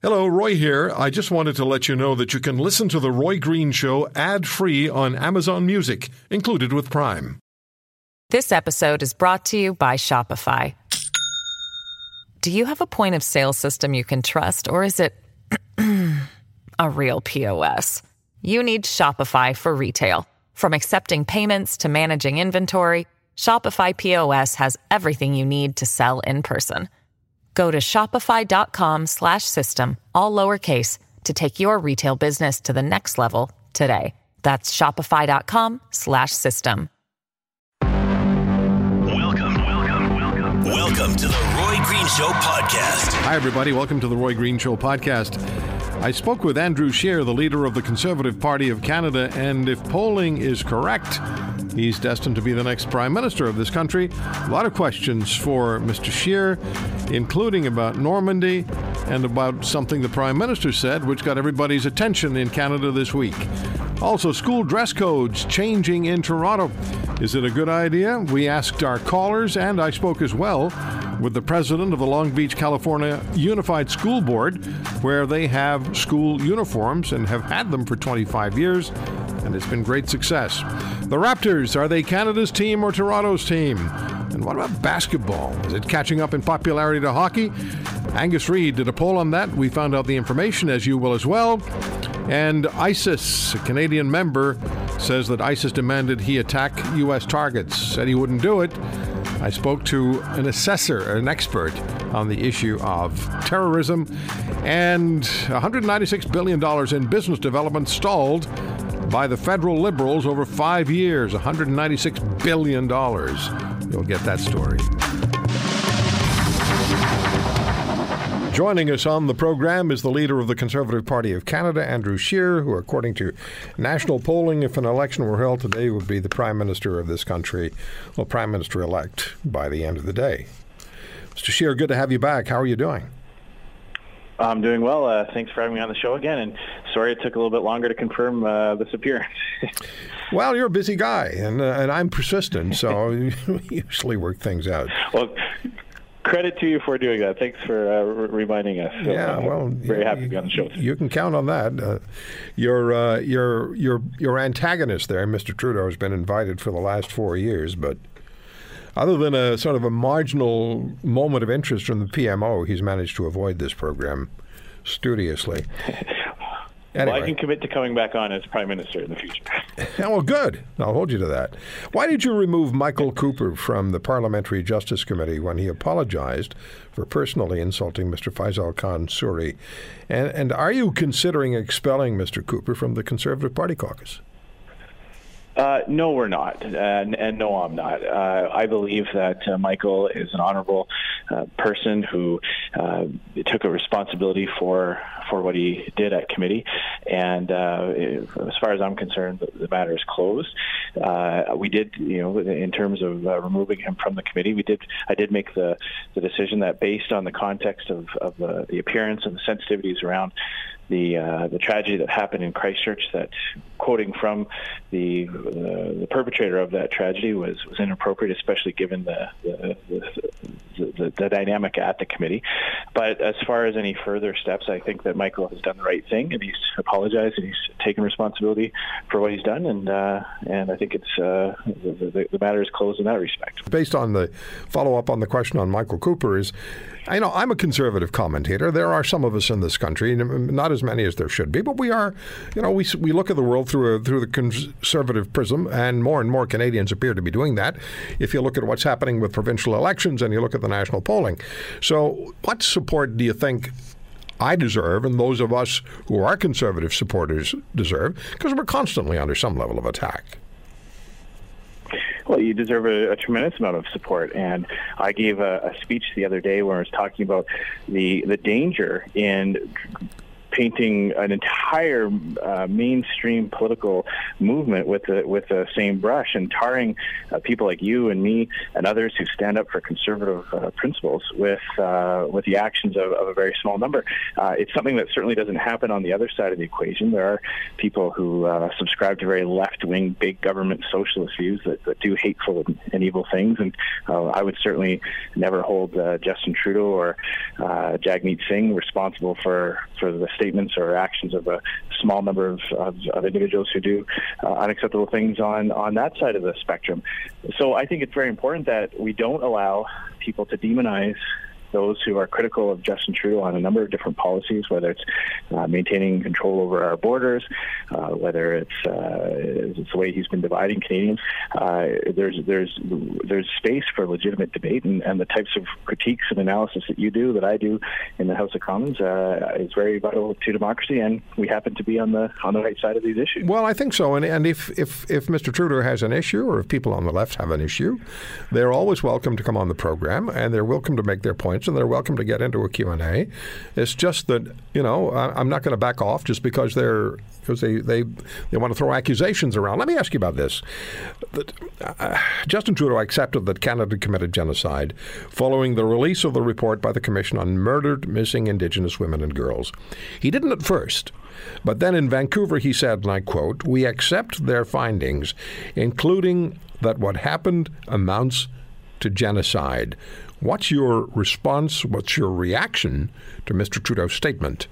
Hello, Roy here. I just wanted to let you know that you can listen to The Roy Green Show ad free on Amazon Music, included with Prime. This episode is brought to you by Shopify. Do you have a point of sale system you can trust, or is it a real POS? You need Shopify for retail. From accepting payments to managing inventory, Shopify POS has everything you need to sell in person. Go to shopify.com slash system, all lowercase, to take your retail business to the next level today. That's shopify.com slash system. Welcome, welcome, welcome. Welcome to the Roy Green Show podcast. Hi, everybody. Welcome to the Roy Green Show podcast. I spoke with Andrew Scheer, the leader of the Conservative Party of Canada, and if polling is correct, he's destined to be the next Prime Minister of this country. A lot of questions for Mr. Scheer, including about Normandy and about something the Prime Minister said, which got everybody's attention in Canada this week. Also, school dress codes changing in Toronto. Is it a good idea? We asked our callers, and I spoke as well with the president of the Long Beach, California Unified School Board, where they have school uniforms and have had them for 25 years, and it's been great success. The Raptors, are they Canada's team or Toronto's team? And what about basketball? Is it catching up in popularity to hockey? Angus Reid did a poll on that. We found out the information, as you will as well. And ISIS, a Canadian member, says that ISIS demanded he attack U.S. targets, said he wouldn't do it. I spoke to an assessor, an expert on the issue of terrorism, and $196 billion in business development stalled by the federal liberals over five years. $196 billion. You'll get that story. Joining us on the program is the leader of the Conservative Party of Canada, Andrew Scheer, who, according to national polling, if an election were held today, would be the Prime Minister of this country, well, Prime Minister elect by the end of the day. Mr. Scheer, good to have you back. How are you doing? I'm doing well. Uh, thanks for having me on the show again. And sorry it took a little bit longer to confirm uh, this appearance. well, you're a busy guy, and, uh, and I'm persistent, so we usually work things out. Well, credit to you for doing that. Thanks for uh, reminding us. So, yeah, well, very happy to be on the show. You can count on that. Uh, your uh, your your your antagonist there, Mr. Trudeau, has been invited for the last four years, but other than a sort of a marginal moment of interest from the PMO, he's managed to avoid this program studiously. Anyway. Well, I can commit to coming back on as prime minister in the future. well, oh, good. I'll hold you to that. Why did you remove Michael Cooper from the Parliamentary Justice Committee when he apologized for personally insulting Mr. Faisal Khan Suri? And, and are you considering expelling Mr. Cooper from the Conservative Party caucus? Uh, no, we're not, and, and no, I'm not. Uh, I believe that uh, Michael is an honorable uh, person who uh, took a responsibility for for what he did at committee, and uh, as far as I'm concerned, the, the matter is closed. we did, you know, in terms of removing him from the committee, we did. I did make the the decision that based on the context of, of the, the appearance and the sensitivities around the uh, the tragedy that happened in Christchurch. That quoting from the the, the perpetrator of that tragedy was, was inappropriate, especially given the the, the the, dynamic at the committee. But as far as any further steps, I think that Michael has done the right thing, and he's apologized and he's taken responsibility for what he's done, and uh, and I think it's uh, the, the matter is closed in that respect. Based on the follow up on the question on Michael Cooper is. I know I'm a conservative commentator. There are some of us in this country, not as many as there should be, but we are, you know, we, we look at the world through a, through the conservative prism, and more and more Canadians appear to be doing that. If you look at what's happening with provincial elections and you look at the national polling, so what support do you think I deserve and those of us who are conservative supporters deserve because we're constantly under some level of attack. Well, you deserve a, a, tremendous amount of support. And I gave a, a, speech the other day where I was talking about the the danger in painting an entire uh, mainstream political movement with the with the same brush and tarring uh, people like you and me and others who stand up for conservative uh, principles with uh, with the actions of, of, a very small number. Uh, it's something that certainly doesn't happen on the other side of the equation. There are people who uh, subscribe to very left wing, big government socialist views that, that do hateful and, and, evil things, and I would certainly never hold Justin Trudeau or Jagmeet Singh responsible for for the statements or actions of a small number of, of, of individuals who do uh, unacceptable things on, on that side of the spectrum. So I think it's very important that we don't allow people to demonize those who are critical of Justin Trudeau on a number of different policies, whether it's uh, maintaining control over our borders, uh, whether it's, uh, it's the way he's been dividing Canadians. Uh, there's there's there's space for legitimate debate, and, and, the types of critiques and analysis that you do, that I do in the House of Commons, uh, is very vital to democracy, and we happen to be on the on the right side of these issues. Well, I think so, and and if if if Mr. Trudeau has an issue, or if people on the left have an issue, they're always welcome to come on the program, and they're welcome to make their point and they're welcome to get into a Q&A. It's just that, you know, I'm not going to back off just because they're because they, they, they want to throw accusations around. Let me ask you about this. Uh, Justin Trudeau accepted that Canada committed genocide following the release of the report by the Commission on Murdered Missing Indigenous Women and Girls. He didn't at first. But then in Vancouver, he said, and I quote, We accept their findings, including that what happened amounts to genocide. What's your response? What's your reaction to Mr. Trudeau's statement?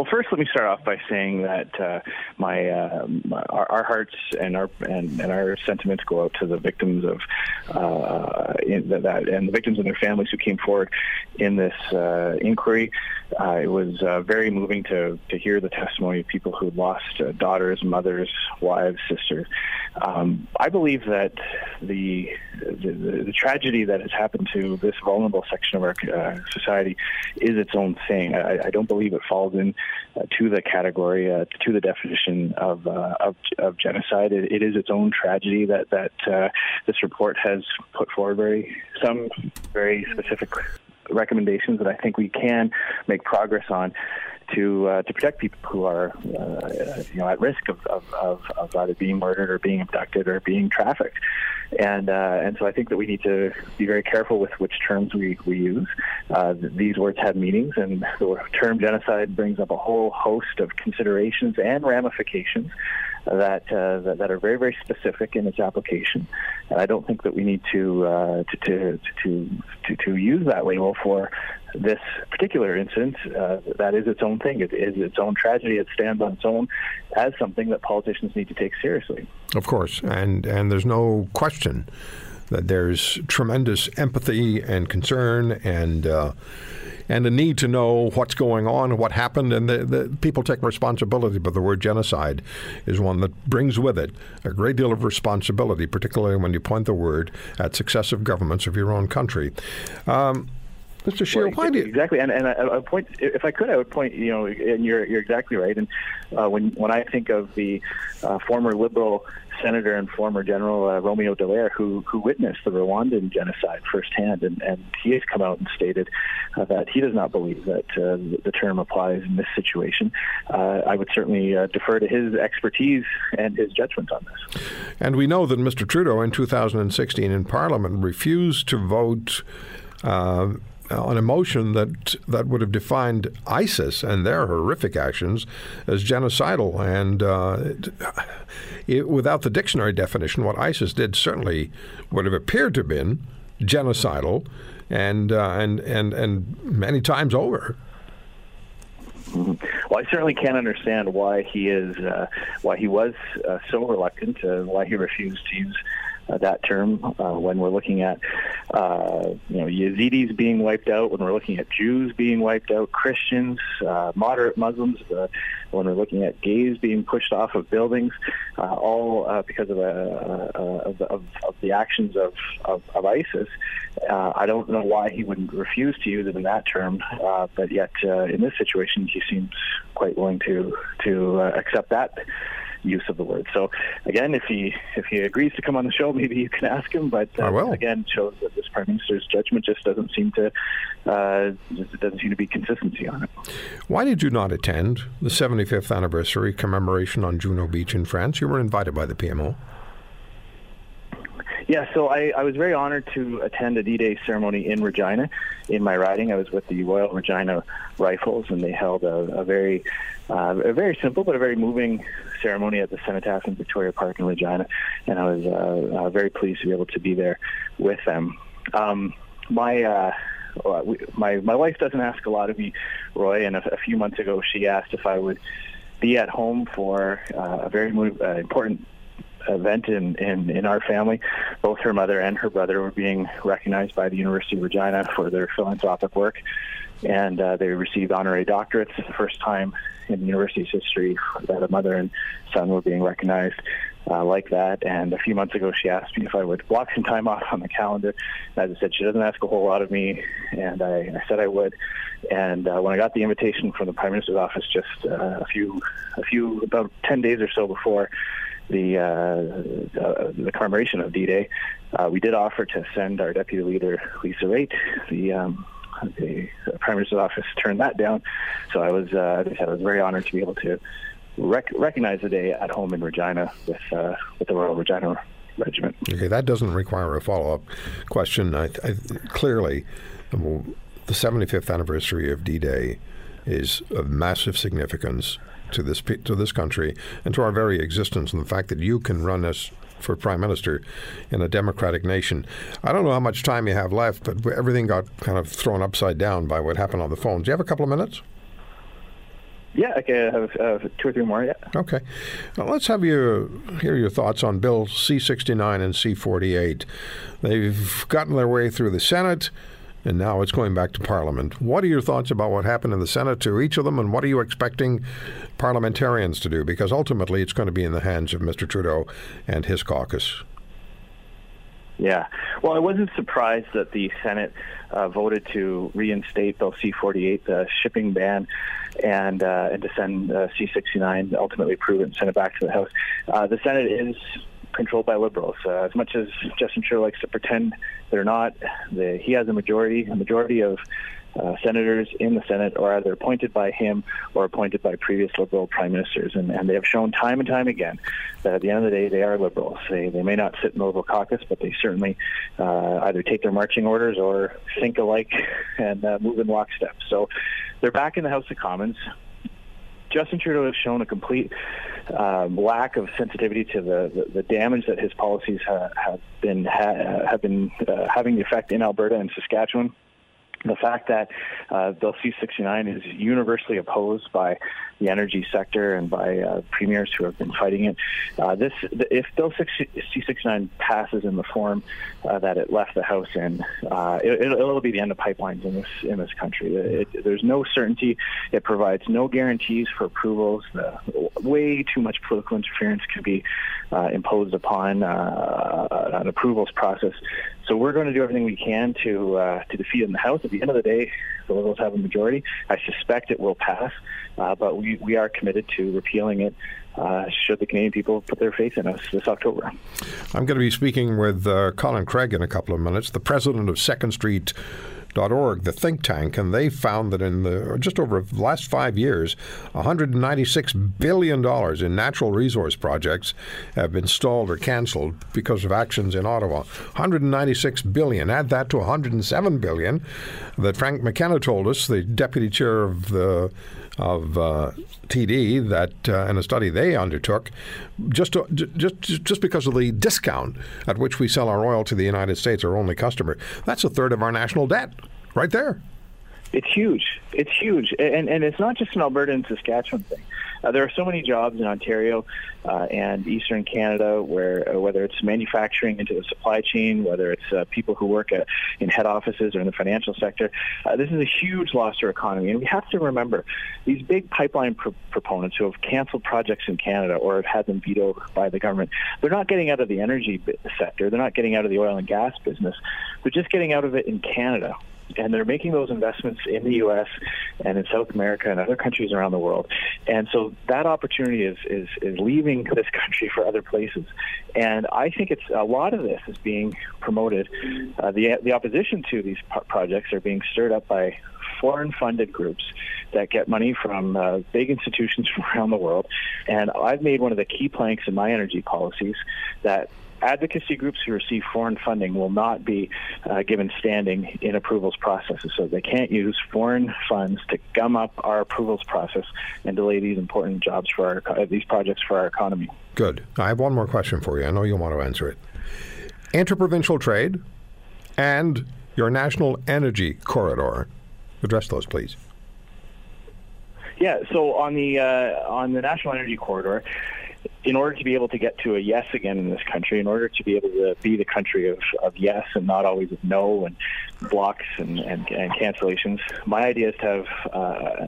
Well, first, let me start off by saying that uh, my, uh, my our, our, hearts and our and, and, our sentiments go out to the victims of uh, that and the victims and their families who came forward in this uh, inquiry. Uh, it was uh, very moving to to hear the testimony of people who lost daughters, mothers, wives, sisters. Um, I believe that the, the, the tragedy that has happened to this vulnerable section of our society is its own thing. I, I don't believe it falls in to the category, uh, to the definition of, uh, of, of, genocide. It, it is its own tragedy that, that uh, this report has put forward very, some very specific recommendations that I think we can make progress on to uh, to protect people who are uh, you know at risk of, of, of, of, either being murdered or being abducted or being trafficked. And uh, and so I think that we need to be very careful with which terms we, we use. Uh, these words have meanings, and the term genocide brings up a whole host of considerations and ramifications that, uh, that, that are very very specific in its application. And I don't think that we need to uh, to, to, to to to use that label for this particular incident, uh, that is its own thing. It is its own tragedy. It stands on its own as something that politicians need to take seriously. Of course, and and there's no question there's tremendous empathy and concern and. Uh, and a need to know what's going on, what happened, and the, the people take responsibility. But the word genocide is one that brings with it a great deal of responsibility, particularly when you point the word at successive governments of your own country. Um, Mr. Scheer, well, why do you... exactly? And and I, I point if I could, I would point. You know, and you're you're exactly right. And uh, when when I think of the uh, former Liberal senator and former General uh, Romeo Dallaire, who who witnessed the Rwandan genocide firsthand, and, and he has come out and stated uh, that he does not believe that uh, the term applies in this situation. Uh, I would certainly uh, defer to his expertise and his judgment on this. And we know that Mr. Trudeau in 2016 in Parliament refused to vote. Uh, on a motion that that would have defined ISIS and their horrific actions as genocidal, and uh, it, it, without the dictionary definition, what ISIS did certainly would have appeared to have been genocidal, and uh, and and and many times over. Well, I certainly can't understand why he is, uh, why he was uh, so reluctant, uh, why he refused to use uh, that term uh, when we're looking at uh, you know Yazidis being wiped out, when we're looking at Jews being wiped out, Christians, uh, moderate Muslims, uh, when we're looking at gays being pushed off of buildings, uh, all uh, because of, uh, of, of, of the actions of, of, ISIS. I don't know why he wouldn't refuse to use it in that term, but yet in this situation he seems quite willing to to accept that use of the word. So again, if he if he agrees to come on the show, maybe you can ask him. But uh, again, shows that this prime minister's judgment just doesn't seem to uh, just doesn't seem to be consistency on it. Why did you not attend the 75th anniversary commemoration on Juno Beach in France? You were invited by the PMO. Yeah, so I, I was very honored to attend a D-Day ceremony in Regina. In my riding, I was with the Royal Regina Rifles, and they held a, a very, uh, a very simple but a very moving ceremony at the Cenotaph in Victoria Park in Regina, and I was uh, uh, very pleased to be able to be there with them. Um, my uh, my my wife doesn't ask a lot of me, Roy, and a, a few months ago she asked if I would be at home for uh, a very uh, important event in, in, in our family. Both her mother and her brother were being recognized by the University of Regina for their philanthropic work, and uh, they received honorary doctorates. the first time in the university's history that a mother and son were being recognized uh, like that. And a few months ago, she asked me if I would block some time off on the calendar. And As I said, she doesn't ask a whole lot of me, and I, I said I would. And uh, when I got the invitation from the Prime Minister's office just uh, a few, a few about ten days or so before the uh, uh, the commemoration of D-Day, uh, we did offer to send our deputy leader Lisa Raitt. The um, the Prime Minister's office turned that down, so I was uh, I was very honored to be able to rec- recognize the day at home in Regina with uh, with the Royal Regina Regiment. Okay, that doesn't require a follow up question. I, I, clearly, the 75th anniversary of D-Day is of massive significance to this to this country and to our very existence, and the fact that you can run us for prime minister in a democratic nation. I don't know how much time you have left, but everything got kind of thrown upside down by what happened on the phone. Do you have a couple of minutes? Yeah, okay, I have uh, two or three more. Yeah. Okay. Now let's have you hear your thoughts on Bill C69 and C48. They've gotten their way through the Senate and now it's going back to Parliament. What are your thoughts about what happened in the Senate to each of them, and what are you expecting parliamentarians to do? Because ultimately, it's going to be in the hands of Mr. Trudeau and his caucus. Yeah. Well, I wasn't surprised that the Senate uh, voted to reinstate Bill C-48, the shipping ban, and uh, and to send uh, C-69, ultimately approve it and send it back to the House. Uh, the Senate is controlled by liberals. Uh, as much as Justin Trudeau likes to pretend they're not, the, he has a majority. A majority of uh, senators in the Senate are either appointed by him or appointed by previous Liberal prime ministers. And, and they have shown time and time again that at the end of the day, they are Liberals. They, they may not sit in the Liberal caucus, but they certainly uh, either take their marching orders or think alike and uh, move in lockstep. So they're back in the House of Commons. Justin Trudeau has shown a complete um, lack of sensitivity to the, the, the, damage that his policies ha- have been ha- have been uh, having the effect in Alberta and Saskatchewan the fact that uh, Bill C-69 is universally opposed by the energy sector and by uh, premiers who have been fighting it. Uh, this, if Bill C-69 passes in the form uh, that it left the House in, uh, it, will be the end of pipelines in this in this country. It, there's no certainty. It provides no guarantees for approvals. way too much political interference can be uh, imposed upon an approvals process. So we're going to do everything we can to to defeat it in the House. At the end of the day, the Liberals have a majority. I suspect it will pass, uh, but we, we are committed to repealing it uh, should the Canadian people put their faith in us this October. I'm going to be speaking with uh, Colin Craig in a couple of minutes, the president of Second Street org, the think tank, and they found that in the just over the last five years, 196 billion dollars in natural resource projects have been stalled or canceled because of actions in Ottawa. 196 billion. Add that to 107 billion that Frank McKenna told us, the deputy chair of the of uh, TD that uh, in a study they undertook, just to, just just because of the discount at which we sell our oil to the United States, our only customer, that's a third of our national debt, right there. It's huge. It's huge, and and it's not just an Alberta and Saskatchewan thing. Uh, there are so many jobs in Ontario uh, and Eastern Canada where uh, whether it's manufacturing into the supply chain, whether it's uh, people who work at, in head offices or in the financial sector, uh, this is a huge loss to our economy. And we have to remember these big pipeline pro- proponents who have canceled projects in Canada or have had them vetoed by the government, they're not getting out of the energy sector. They're not getting out of the oil and gas business. They're just getting out of it in Canada and they're making those investments in the U.S. and in South America and other countries around the world. And so that opportunity is is, is leaving this country for other places. And I think it's a lot of this is being promoted. Uh, the the opposition to these projects are being stirred up by foreign funded groups that get money from uh, big institutions from around the world. And I've made one of the key planks in my energy policies that advocacy groups who receive foreign funding will not be uh, given standing in approvals processes. So they can't use foreign funds to gum up our approvals process and delay these important jobs for our, uh, these projects for our economy. Good. I have one more question for you. I know you'll want to answer it. Interprovincial trade and your national energy corridor. Address those, please. Yeah. So on the uh, on the national energy corridor, in order to be able to get to a yes again in this country, in order to be able to be the country of, of yes and not always of no and blocks and, and, and cancellations, my idea is to have uh,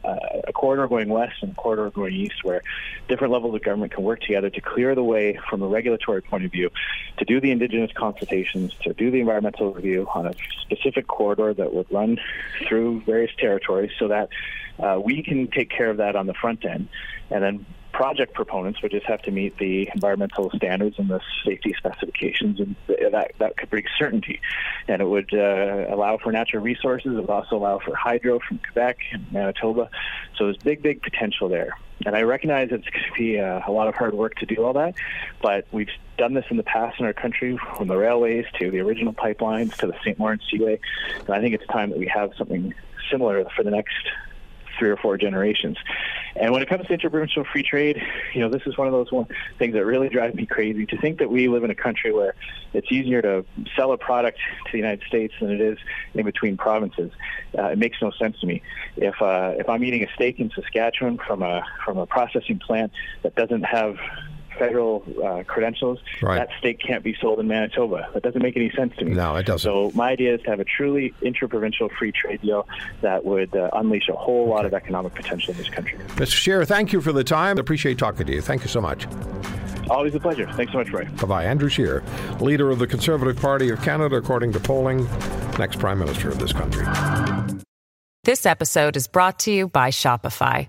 a corridor going west and a corridor going east where different levels of government can work together to clear the way from a regulatory point of view to do the Indigenous consultations, to do the environmental review on a specific corridor that would run through various territories so that uh, we can take care of that on the front end and then project proponents would just have to meet the environmental standards and the safety specifications, and that that could bring certainty, and it would uh, allow for natural resources. It would also allow for hydro from Quebec and Manitoba. So there's big, big potential there. And I recognize it's going to be uh, a lot of hard work to do all that, but we've done this in the past in our country, from the railways to the original pipelines to the St. Lawrence Seaway. And I think it's time that we have something similar for the next three or four generations. And when it comes to interprovincial free trade, you know, this is one of those one, things that really drive me crazy. To think that we live in a country where it's easier to sell a product to the United States than it is in between provinces, uh, it makes no sense to me. If uh, if I'm eating a steak in Saskatchewan from a from a processing plant that doesn't have federal uh, credentials, right. that steak can't be sold in Manitoba. That doesn't make any sense to me. No, it doesn't. So my idea is to have a truly interprovincial free trade deal that would uh, unleash a whole okay. lot of economic potential in this country. Mr. Scheer, thank you for the time. Appreciate talking to you. Thank you so much. Always a pleasure. Thanks so much, Roy. Bye bye. Andrew Scheer, leader of the Conservative Party of Canada, according to polling, next Prime Minister of this country. This episode is brought to you by Shopify.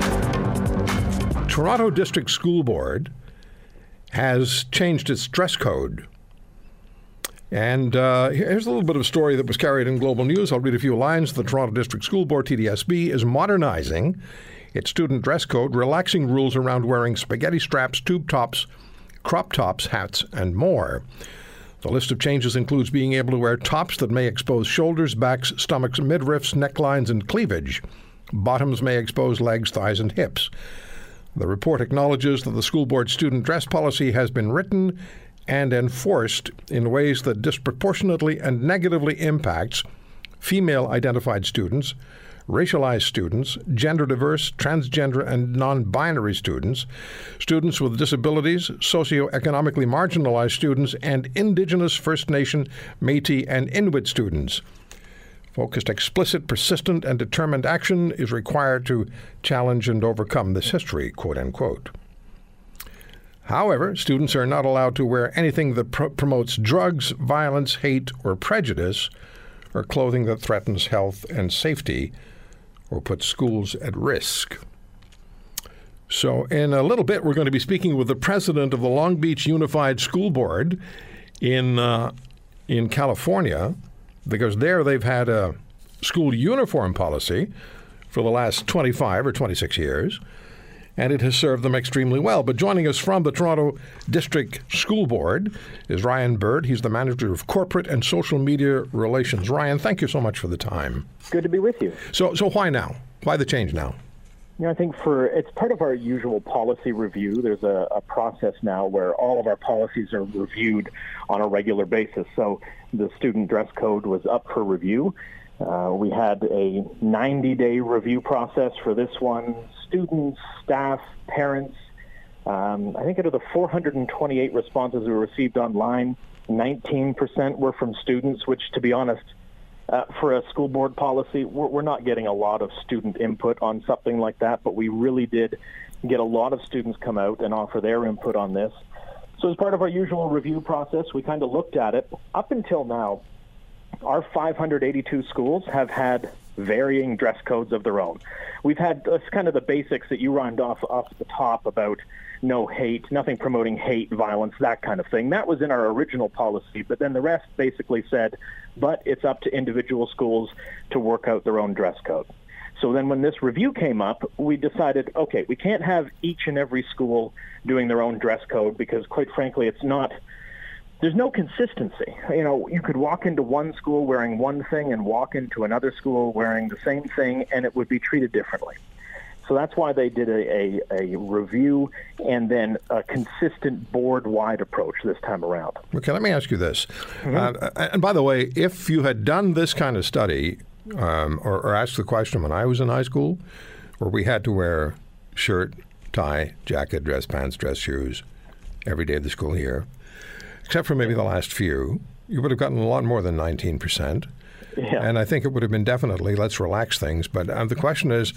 Toronto District School Board has changed its dress code. And uh, here's a little bit of a story that was carried in Global News. I'll read a few lines. The Toronto District School Board, TDSB, is modernizing its student dress code, relaxing rules around wearing spaghetti straps, tube tops, crop tops, hats, and more. The list of changes includes being able to wear tops that may expose shoulders, backs, stomachs, midriffs, necklines, and cleavage. Bottoms may expose legs, thighs, and hips. The report acknowledges that the school board student dress policy has been written and enforced in ways that disproportionately and negatively impacts female identified students, racialized students, gender diverse, transgender, and non binary students, students with disabilities, socioeconomically marginalized students, and Indigenous, First Nation, Metis, and Inuit students. Focused, explicit, persistent, and determined action is required to challenge and overcome this history, quote unquote. However, students are not allowed to wear anything that promotes drugs, violence, hate, or prejudice, or clothing that threatens health and safety or puts schools at risk. So, in a little bit, we're going to be speaking with the president of the Long Beach Unified School Board in, uh, in California, because there they've had a school uniform policy for the last 25 or 26 years, and it has served them extremely well. But joining us from the Toronto District School Board is Ryan Bird. He's the manager of corporate and social media relations. Ryan, thank you so much for the time. Good to be with you. So, so why now? Why the change now? You know, I think for it's part of our usual policy review. There's a, a, process now where all of our policies are reviewed on a regular basis. So the student dress code was up for review. Uh, we had a 90 day review process for this one. Students, staff, parents. Um, I think out of the 428 responses we received online, 19% were from students, which, to be honest, uh, for a school board policy, we're, we're not getting a lot of student input on something like that, but we really did get a lot of students come out and offer their input on this. So, as part of our usual review process, we kind of looked at it. Up until now, our 582 schools have had varying dress codes of their own. We've had uh, kind of the basics that you rhymed off off the top about no hate, nothing promoting hate, violence, that kind of thing. That was in our original policy, but then the rest basically said, but it's up to individual schools to work out their own dress code. So then when this review came up, we decided, okay, we can't have each and every school doing their own dress code because quite frankly, it's not there's no consistency. You know, you could walk into one school wearing one thing and walk into another school wearing the same thing and it would be treated differently. So that's why they did a, a, a review and then a consistent board wide approach this time around. Okay, let me ask you this. Mm-hmm. Uh, and by the way, if you had done this kind of study um, or, or asked the question when I was in high school, where we had to wear shirt, tie, jacket, dress pants, dress shoes every day of the school year, except for maybe the last few, you would have gotten a lot more than 19%. Yeah. And I think it would have been definitely let's relax things. But uh, the question is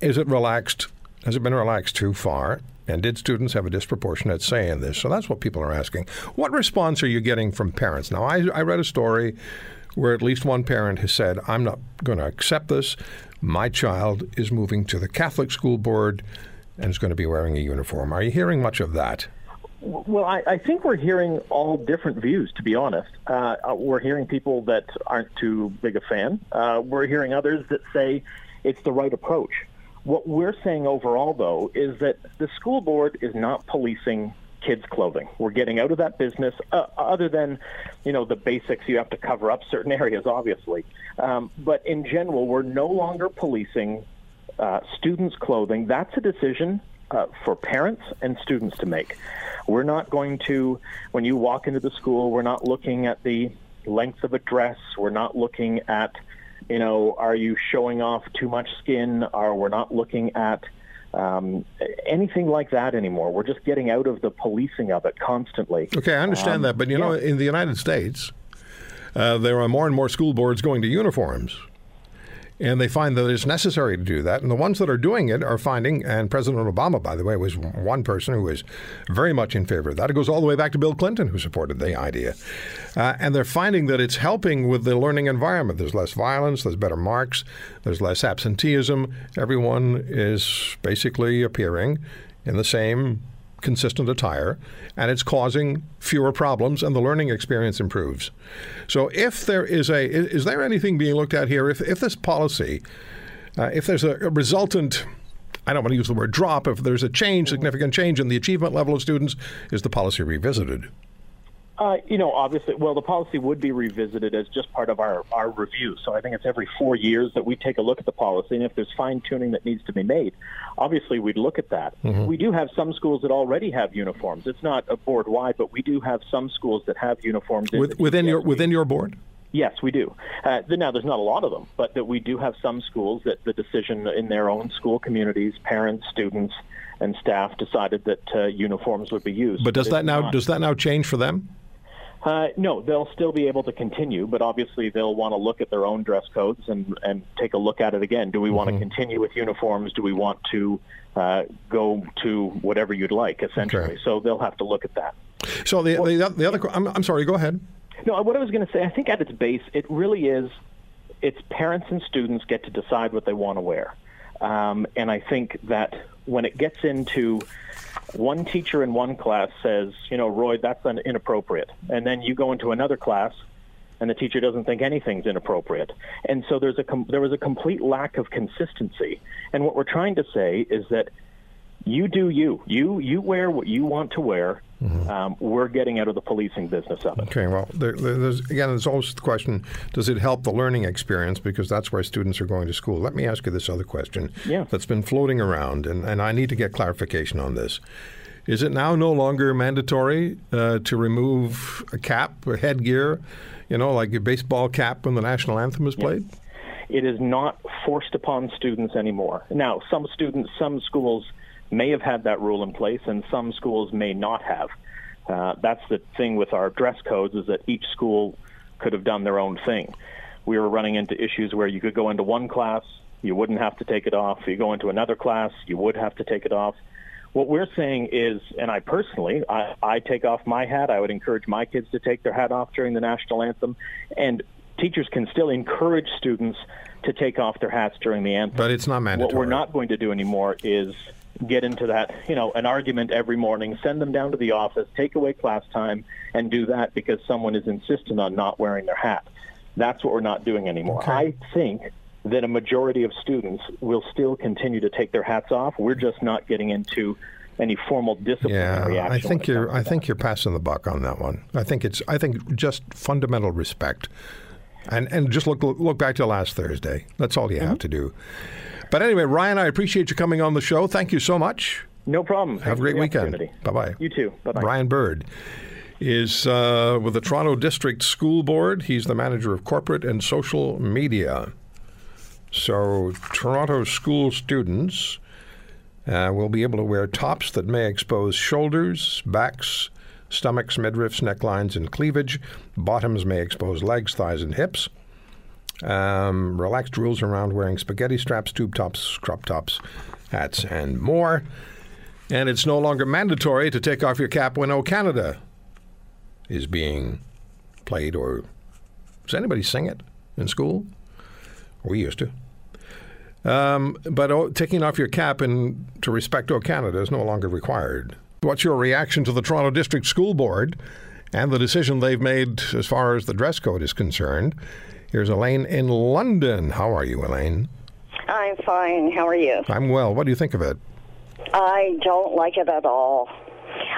is it relaxed? Has it been relaxed too far? And did students have a disproportionate say in this? So that's what people are asking. What response are you getting from parents? Now, I, I read a story where at least one parent has said, I'm not going to accept this. My child is moving to the Catholic school board and is going to be wearing a uniform. Are you hearing much of that? Well, I, I think we're hearing all different views, to be honest. Uh, we're hearing people that aren't too big a fan. Uh, we're hearing others that say it's the right approach. What we're saying overall, though, is that the school board is not policing kids' clothing. We're getting out of that business, uh, other than, you know, the basics. You have to cover up certain areas, obviously. Um, but in general, we're no longer policing uh, students' clothing. That's a decision uh, for parents and students to make. We're not going to, when you walk into the school, we're not looking at the length of a dress. We're not looking at you know, are you showing off too much skin? Or we're not looking at um, anything like that anymore. We're just getting out of the policing of it constantly. Okay, I understand um, that, but you yeah. know, in the United States, uh, there are more and more school boards going to uniforms and they find that it's necessary to do that. And the ones that are doing it are finding, and President Obama, by the way, was one person who was very much in favor of that. It goes all the way back to Bill Clinton, who supported the idea. Uh, and they're finding that it's helping with the learning environment. There's less violence, there's better marks, there's less absenteeism. Everyone is basically appearing in the same consistent attire, and it's causing fewer problems, and the learning experience improves. So, if there is a, is there anything being looked at here? If, if this policy, uh, if there's a, a resultant I don't want to use the word drop. If there's a change, significant change in the achievement level of students, is the policy revisited? Uh, you know, obviously, well, the policy would be revisited as just part of our, our review. So I think it's every four years that we take a look at the policy, and if there's fine tuning that needs to be made, obviously we'd look at that. Mm-hmm. We do have some schools that already have uniforms. It's not a board wide, but we do have some schools that have uniforms With, within your within your board. Yes, we do. Uh, now, there's not a lot of them, but that we do have some schools that the decision in their own school communities, parents, students, and staff decided that uh, uniforms would be used. But does that now not. does that now change for them? Uh, no, they'll still be able to continue, but obviously they'll want to look at their own dress codes and, and take a look at it again. Do we want mm-hmm. to continue with uniforms? Do we want to uh, go to whatever you'd like, essentially? Okay. So they'll have to look at that. So the, well, the, the other, I'm, I'm sorry, go ahead. No, what I was going to say, I think at its base, it really is, it's parents and students get to decide what they want to wear. Um, and I think that when it gets into one teacher in one class says, you know, Roy, that's inappropriate. And then you go into another class and the teacher doesn't think anything's inappropriate. And so there's a com- there was a complete lack of consistency. And what we're trying to say is that you do you. You you wear what you want to wear. Mm-hmm. Um, we're getting out of the policing business of it. Okay, well, there, there's, again, there's always the question does it help the learning experience? Because that's where students are going to school. Let me ask you this other question yeah. that's been floating around, and, and I need to get clarification on this. Is it now no longer mandatory uh, to remove a cap or headgear, you know, like a baseball cap when the national anthem is played? It is not forced upon students anymore. Now, some students, some schools may have had that rule in place, and some schools may not have. Uh, that's the thing with our dress codes is that each school could have done their own thing. We were running into issues where you could go into one class, you wouldn't have to take it off. You go into another class, you would have to take it off. What we're saying is, and I personally, I, I take off my hat. I would encourage my kids to take their hat off during the national anthem, and teachers can still encourage students to take off their hats during the anthem. But it's not mandatory. What we're not going to do anymore is get into that, you know, an argument every morning, send them down to the office, take away class time, and do that because someone is insistent on not wearing their hat. That's what we're not doing anymore. Okay. I think that a majority of students will still continue to take their hats off. We're just not getting into any formal disciplinary Yeah. I think you're. I that. think you're passing the buck on that one. I think it's. I think just fundamental respect, and and just look look back to last Thursday. That's all you Mm-hmm. have to do. But anyway, Ryan, I appreciate you coming on the show. Thank you so much. No problem. Have a Thanks for great weekend. Bye bye. You too. Bye bye. Brian Bird is uh, with the Toronto District School Board. He's the manager of corporate and social media. So, Toronto school students uh, will be able to wear tops that may expose shoulders, backs, stomachs, midriffs, necklines, and cleavage. Bottoms may expose legs, thighs, and hips. Um, relaxed rules around wearing spaghetti straps, tube tops, crop tops, hats, and more. And it's no longer mandatory to take off your cap when O Canada is being played or does anybody sing it in school? We used to. Um, but taking off your cap and to respect O Canada is no longer required. What's your reaction to the Toronto District School Board and the decision they've made as far as the dress code is concerned? Here's Elaine in London. How are you, Elaine? I'm fine. How are you? I'm well. What do you think of it? I don't like it at all.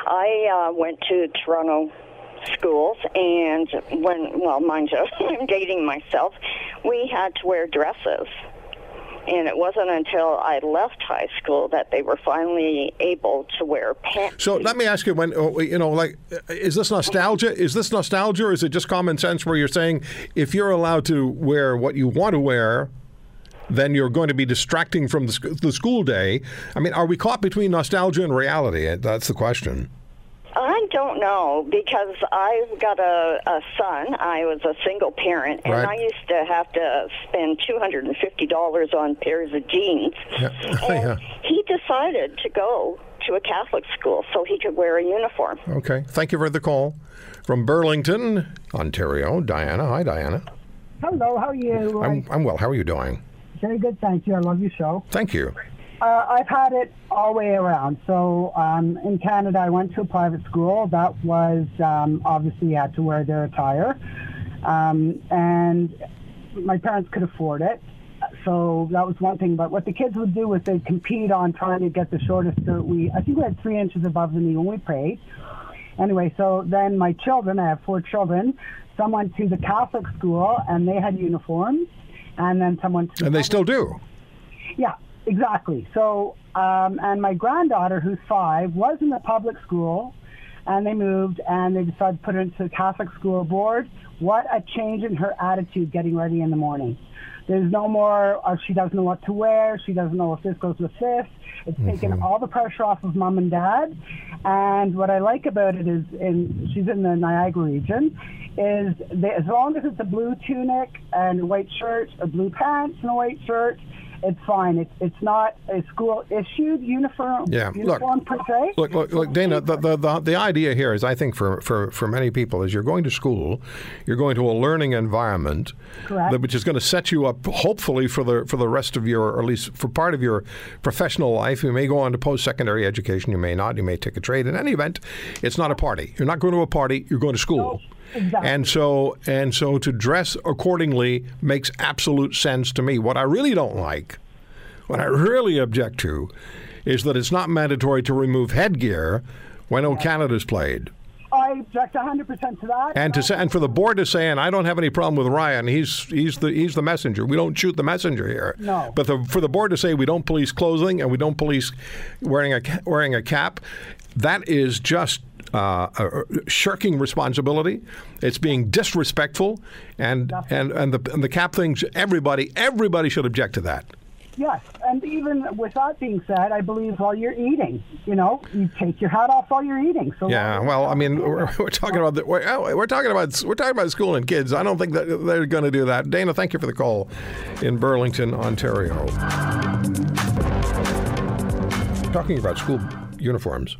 I uh, went to Toronto schools, and when, well, mind you, I'm dating myself, we had to wear dresses. And it wasn't until I left high school that they were finally able to wear pants. So let me ask you: When oh, you know, like, is this nostalgia? Is this nostalgia, or is it just common sense? Where you're saying if you're allowed to wear what you want to wear, then you're going to be distracting from the school day. I mean, are we caught between nostalgia and reality? That's the question. I don't know because I've got a, a son. I was a single parent, and Right. I used to have to spend two hundred and fifty dollars on pairs of jeans. Yeah. And he decided to go to a Catholic school so he could wear a uniform. Okay. Thank you for the call from Burlington, Ontario. Diana. Hi, Diana. Hello, how are you? I'm, I'm well. How are you doing? Very good, thank you. I love your show. Thank you. Uh, I've had it all the way around. So um, in Canada, I went to a private school. That was um, obviously you had to wear their attire, um, and my parents could afford it. So that was one thing. But what the kids would do was they'd compete on trying to get the shortest skirt. We I think we had three inches above the knee when we prayed. Anyway, so then my children, I have four children. Some went to the Catholic school and they had uniforms, and then someone to the And they still do. yeah, exactly. So, um, and my granddaughter, who's five, was in the public school, and they moved, and they decided to put her into the Catholic school board. What a change in her attitude getting ready in the morning. There's no more, uh, she doesn't know what to wear, she doesn't know if this goes with this. It's taken all the pressure off of mom and dad. And what I like about it is, in, she's in the Niagara region, is that as long as it's a blue tunic and a white shirt, a blue pants and a white shirt, it's fine. It's it's not a school issued uniform Yeah, look. per se. Look, look, look, Dana. The, the, the, the idea here is, I think, for, for, for many people, is you're going to school, you're going to a learning environment, that- which is going to set you up, hopefully, for the for the rest of your, or at least for part of your professional life. You may go on to post-secondary education. You may not. You may take a trade. In any event, it's not a party. You're not going to a party. You're going to school. Exactly. And so and so to dress accordingly makes absolute sense to me. What I really don't like, what I really object to, is that it's not mandatory to remove headgear when O Canada's played. I object 100% to that. And to say, and for the board to say, and I don't have any problem with Ryan. He's he's the he's the messenger. We don't shoot the messenger here. No. But the, for the board to say we don't police clothing and we don't police wearing a wearing a cap, that is just. Uh, uh, shirking responsibility. It's being disrespectful, and and and the and the cap things. Everybody everybody should object to that. Yes, and even with that being said, I believe while you're eating, you know, you take your hat off while you're eating. So Yeah, well, I mean, we're, we're talking about the, we're, oh, we're talking about we're talking about school and kids. I don't think that they're going to do that. Dana, thank you for the call in Burlington, Ontario. Talking about school uniforms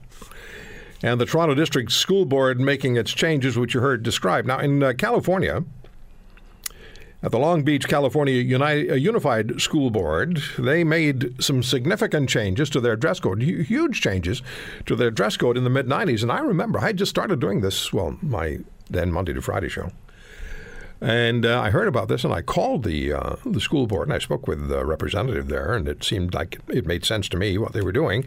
and the Toronto District School Board making its changes, which you heard described. Now, in uh, California, at the Long Beach, California Uni- uh, Unified School Board, they made some significant changes to their dress code, huge changes to their dress code in the mid 90s. And I remember I just started doing this, well, my then Monday to Friday show. And uh, I heard about this, and I called the uh, the school board, and I spoke with the representative there, and it seemed like it made sense to me what they were doing.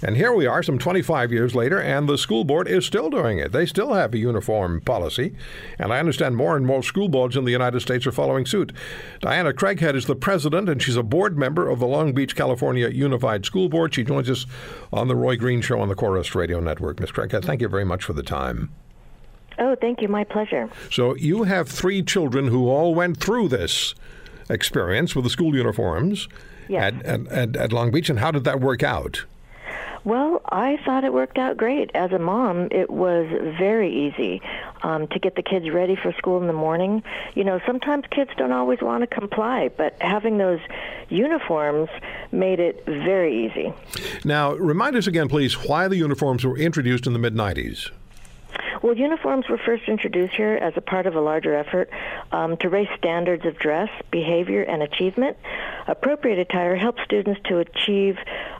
And here we are, some 25 years later, and the school board is still doing it. They still have a uniform policy, and I understand more and more school boards in the United States are following suit. Diana Craighead is the president, and she's a board member of the Long Beach, California Unified School Board. She joins us on the Roy Green Show on the Corus Radio Network. Ms. Craighead, thank you very much for the time. Oh, thank you. My pleasure. So you have three children who all went through this experience with the school uniforms Yes. at, at, at, at Long Beach, and how did that work out? Well, I thought it worked out great. As a mom, it was very easy um, to get the kids ready for school in the morning. You know, sometimes kids don't always want to comply, but having those uniforms made it very easy. Now, remind us again, please, why the uniforms were introduced in the mid 90s. Well, uniforms were first introduced here as a part of a larger effort um, to raise standards of dress, behavior, and achievement. Appropriate attire helps students to achieve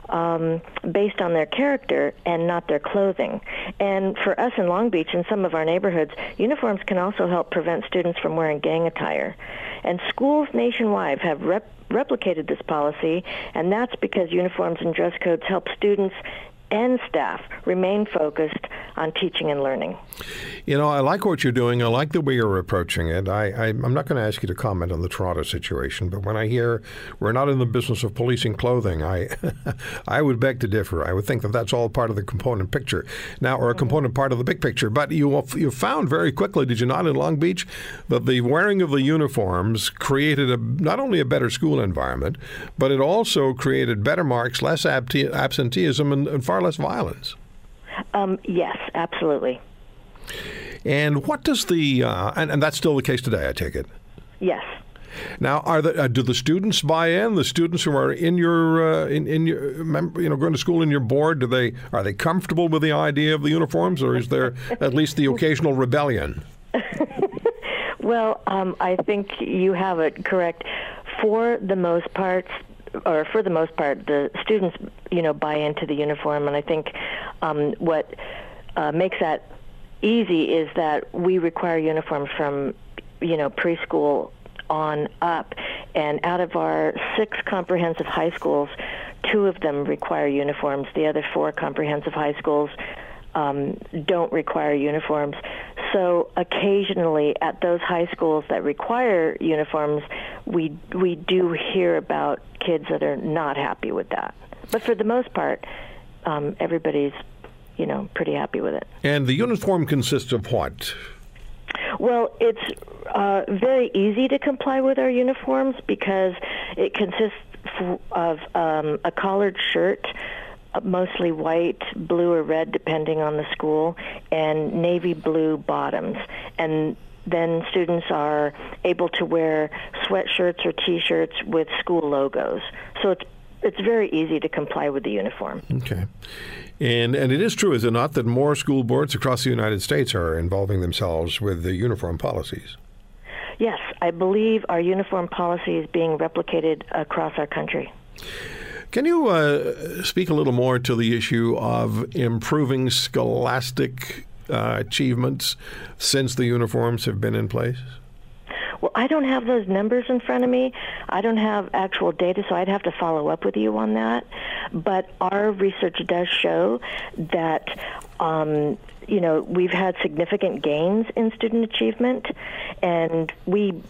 um, based on their character and not their clothing. And for us in Long Beach, and some of our neighborhoods, uniforms can also help prevent students from wearing gang attire. And schools nationwide have rep- replicated this policy, and that's because uniforms and dress codes help students and staff remain focused on teaching and learning. You know, I like what you're doing. I like the way you're approaching it. I, I, I'm not going to ask you to comment on the Toronto situation, but when I hear we're not in the business of policing clothing, I, I would beg to differ. I would think that that's all part of the component picture now, or a mm-hmm. component part of the big picture. But you you found very quickly, did you not, in Long Beach, that the wearing of the uniforms created a not only a better school environment, but it also created better marks, less absenteeism, and, and far less violence. Um, yes, absolutely. And what does the uh, and, and that's still the case today? I take it. Yes. Now, are the uh, do the students buy in? The students who are in your uh, in in your you know going to school in your board, do they are they comfortable with the idea of the uniforms, or is there at least the occasional rebellion? Well, um, I think you have it correct. For the most part, or for the most part, the students, you know, buy into the uniform, and I think um, what uh, makes that easy is that we require uniforms from, you know, preschool on up, and out of our six comprehensive high schools, two of them require uniforms. The other four comprehensive high schools um, don't require uniforms. So occasionally, at those high schools that require uniforms, we we do hear about kids that are not happy with that. But for the most part, um, everybody's you know pretty happy with it. And the uniform consists of what? Well, it's uh, very easy to comply with our uniforms because it consists f- of um, a collared shirt, mostly white, blue, or red, depending on the school, and navy blue bottoms. And then students are able to wear sweatshirts or T-shirts with school logos. So it's it's very easy to comply with the uniform. Okay. And and it is true, is it not, that more school boards across the United States are involving themselves with the uniform policies? Yes, I believe our uniform policy is being replicated across our country. Can you uh, speak a little more to the issue of improving scholastic uh, achievements since the uniforms have been in place? Well, I don't have those numbers in front of me. I don't have actual data, so I'd have to follow up with you on that. But our research does show that um, you know, we've had significant gains in student achievement, and we,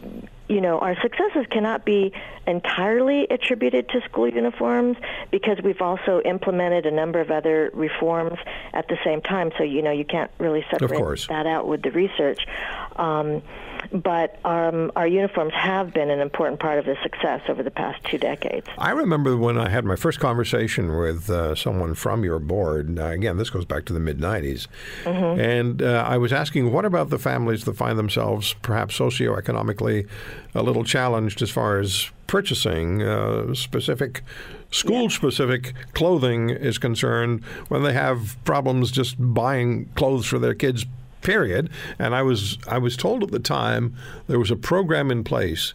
you know, our successes cannot be entirely attributed to school uniforms because we've also implemented a number of other reforms at the same time. So, you know, you can't really separate that out with the research. Um, but um, our uniforms have been an important part of the success over the past two decades. I remember when I had my first conversation with uh, someone from your board. Uh, again, this goes back to the mid 90s. Mm-hmm. And uh, I was asking, what about the families that find themselves perhaps socioeconomically a little challenged as far as purchasing uh, specific school specific clothing is concerned when they have problems just buying clothes for their kids period. And I was I was told at the time there was a program in place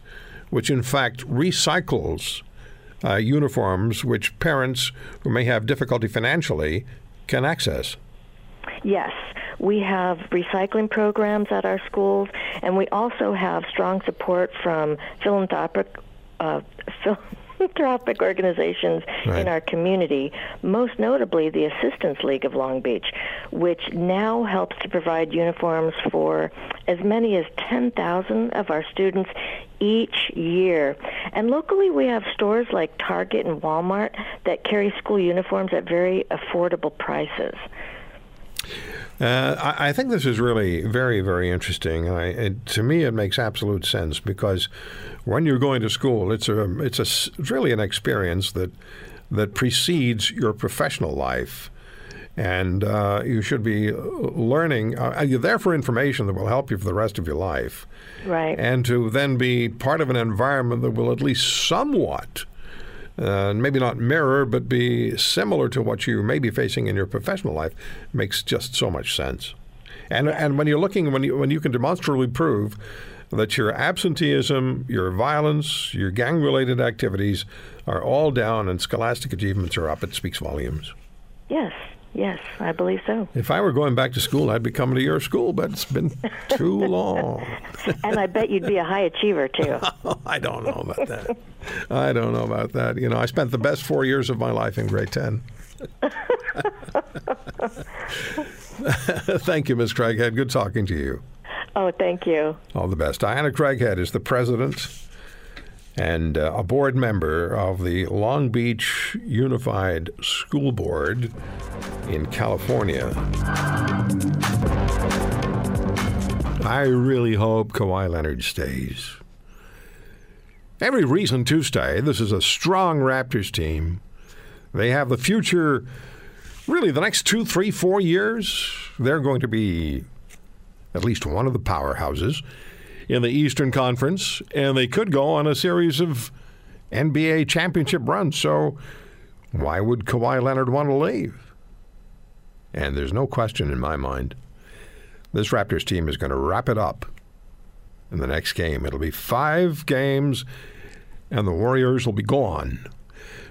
which in fact recycles uh, uniforms which parents who may have difficulty financially can access. Yes. We have recycling programs at our schools, and we also have strong support from philanthropic uh, phil- philanthropic organizations right. in our community, most notably the Assistance League of Long Beach, which now helps to provide uniforms for as many as 10,000 of our students each year. And locally, we have stores like Target and Walmart that carry school uniforms at very affordable prices. Uh, I, I, think this is really very, very interesting. I, it, to me, it makes absolute sense because when you're going to school, it's a it's a it's really an experience that that precedes your professional life. And uh, you should be learning. Uh, you're there for information that will help you for the rest of your life. Right. And to then be part of an environment that will at least somewhat uh, maybe not mirror, but be similar to what you may be facing in your professional life makes just so much sense. And and when you're looking when you when you can demonstrably prove that your absenteeism, your violence, your gang related activities are all down and scholastic achievements are up, it speaks volumes. Yes, Yes, I believe so. If I were going back to school, I'd be coming to your school, but it's been too long. and I bet you'd be a high achiever, too. I don't know about that. I don't know about that. You know, I spent the best four years of my life in grade 10. thank you, Ms. Craighead. Good talking to you. Oh, thank you. All the best. Diana Craighead is the president and uh, a board member of the Long Beach Unified School Board in California. I really hope Kawhi Leonard stays. Every reason to stay. This is a strong Raptors team. They have the future, really, the next two, three, four years. They're going to be at least one of the powerhouses in the Eastern Conference, and they could go on a series of NBA championship runs. So why would Kawhi Leonard want to leave? And there's no question in my mind. This Raptors team is going to wrap it up in the next game. It'll be five games, and the Warriors will be gone.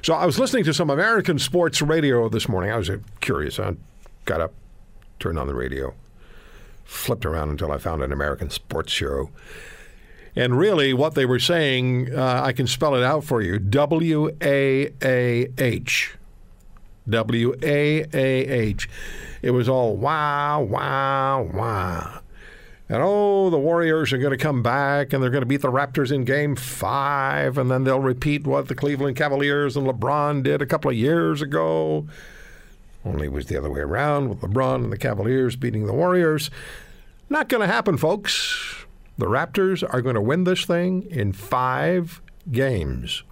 So I was listening to some American sports radio this morning. I was curious. I got up, turned on the radio flipped around until I found an American sports show. And really, what they were saying, uh, I can spell it out for you W A A H. W A A H. It was all wow, wow, wow. And oh, the Warriors are going to come back and they're going to beat the Raptors in game five, and then they'll repeat what the Cleveland Cavaliers and LeBron did a couple of years ago. Only it was the other way around with LeBron and the Cavaliers beating the Warriors. Not going to happen, folks. The Raptors are going to win this thing in five games.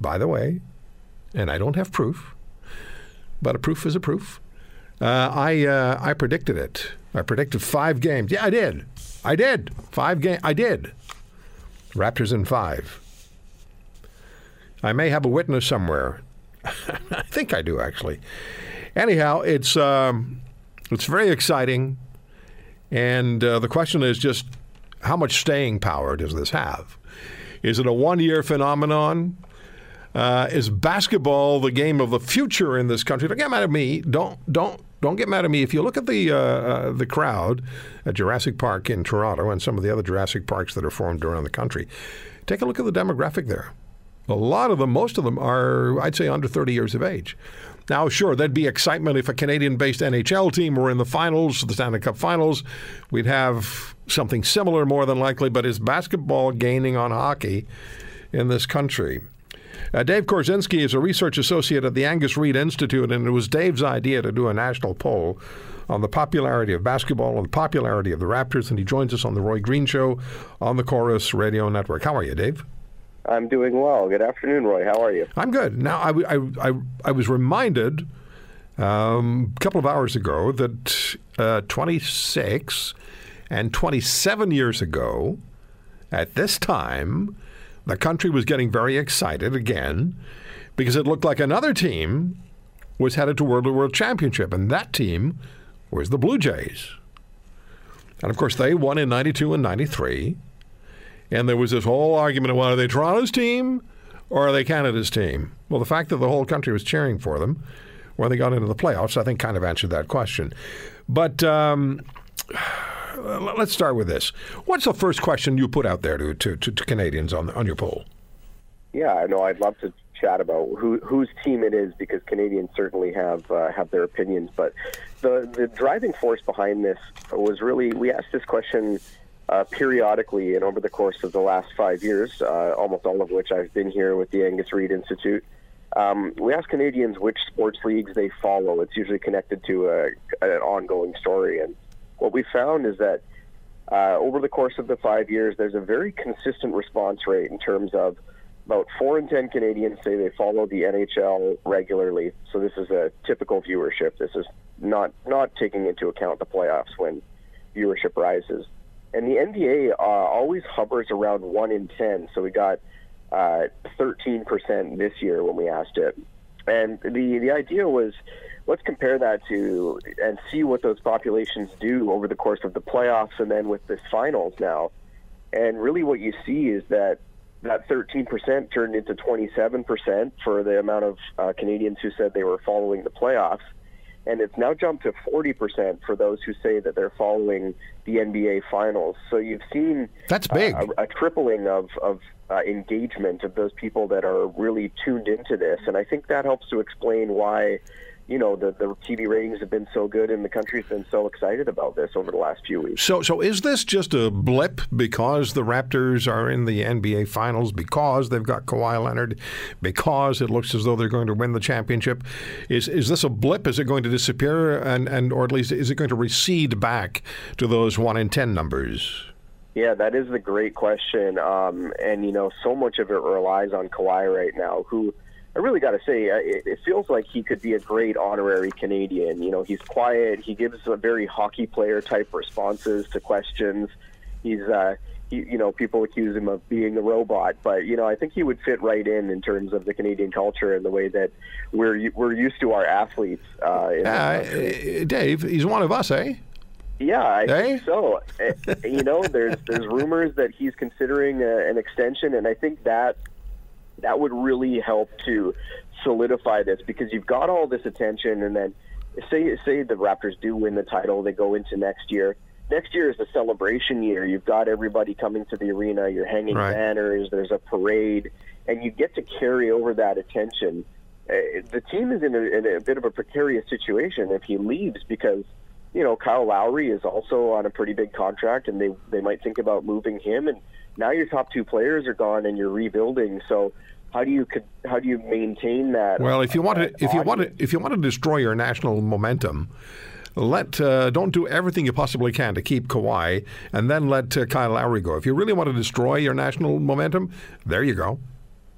By the way, and I don't have proof, but a proof is a proof. Uh, I uh, I predicted it. I predicted five games. Yeah, I did. I did five game. I did. Raptors in five. I may have a witness somewhere. I think I do actually. Anyhow, it's um, it's very exciting, and uh, the question is just how much staying power does this have? Is it a one-year phenomenon? Uh, is basketball the game of the future in this country? Don't get mad at me. Don't don't don't get mad at me. If you look at the uh, uh, the crowd at Jurassic Park in Toronto and some of the other Jurassic Parks that are formed around the country, take a look at the demographic there. A lot of them, most of them are, I'd say, under 30 years of age. Now, sure, there'd be excitement if a Canadian based NHL team were in the finals, the Stanley Cup finals. We'd have something similar more than likely, but is basketball gaining on hockey in this country? Uh, Dave Korzinski is a research associate at the Angus Reid Institute, and it was Dave's idea to do a national poll on the popularity of basketball and the popularity of the Raptors, and he joins us on the Roy Green Show on the Corus Radio Network. How are you, Dave? I'm doing well. Good afternoon, Roy. How are you? I'm good. Now, I, I, I, I was reminded um, a couple of hours ago that uh, 26 and 27 years ago, at this time, the country was getting very excited again because it looked like another team was headed toward the World Championship, and that team was the Blue Jays. And of course, they won in 92 and 93. And there was this whole argument of, well, are they Toronto's team or are they Canada's team? Well, the fact that the whole country was cheering for them when they got into the playoffs, I think, kind of answered that question. But um, let's start with this. What's the first question you put out there to, to, to, to Canadians on, on your poll? Yeah, I know. I'd love to chat about who, whose team it is because Canadians certainly have uh, have their opinions. But the the driving force behind this was really we asked this question uh, periodically and over the course of the last five years, uh, almost all of which I've been here with the Angus Reid Institute. Um, we ask Canadians which sports leagues they follow. It's usually connected to a, an ongoing story, and what we found is that uh, over the course of the five years, there's a very consistent response rate in terms of about four in ten Canadians say they follow the NHL regularly. So this is a typical viewership. This is not not taking into account the playoffs when viewership rises. And the NBA uh, always hovers around one in ten. So we got uh, 13% this year when we asked it. And the the idea was let's compare that to and see what those populations do over the course of the playoffs and then with the finals now. And really, what you see is that that 13% turned into 27% for the amount of uh, Canadians who said they were following the playoffs. And it's now jumped to 40% for those who say that they're following the NBA finals. So you've seen that's big uh, a, a, tripling of, of uh, engagement of those people that are really tuned into this. And I think that helps to explain why you know the, the TV ratings have been so good and the country's been so excited about this over the last few weeks. So, so is this just a blip because the Raptors are in the NBA Finals because they've got Kawhi Leonard because it looks as though they're going to win the championship? Is is this a blip? Is it going to disappear and and or at least is it going to recede back to those one in ten numbers? Yeah, that is the great question. Um, and you know, so much of it relies on Kawhi right now, who I really got to say, uh, it, it feels like he could be a great honorary Canadian. You know, he's quiet. He gives a very hockey player type responses to questions. He's, uh, he, you know, people accuse him of being a robot, but you know, I think he would fit right in in terms of the Canadian culture and the way that we're we're used to our athletes. Uh, uh, Dave, he's one of us, eh? Yeah, I hey? think so. Eh, you know, there's there's rumors that he's considering a, uh, an extension, and I think that that would really help to solidify this because you've got all this attention, and then say say the Raptors do win the title, they go into next year. Next year is a celebration year. You've got everybody coming to the arena. You're hanging right. banners. There's a parade, and you get to carry over that attention. Uh, the team is in a, in a bit of a precarious situation if he leaves because you know Kyle Lowry is also on a pretty big contract, and they they might think about moving him and now your top two players are gone and you're rebuilding. So how do you how do you maintain that? Well, if you want to if you want to if you want to destroy your national momentum, let uh, don't do everything you possibly can to keep Kawhi, and then let uh, Kyle Lowry go. If you really want to destroy your national momentum, there you go.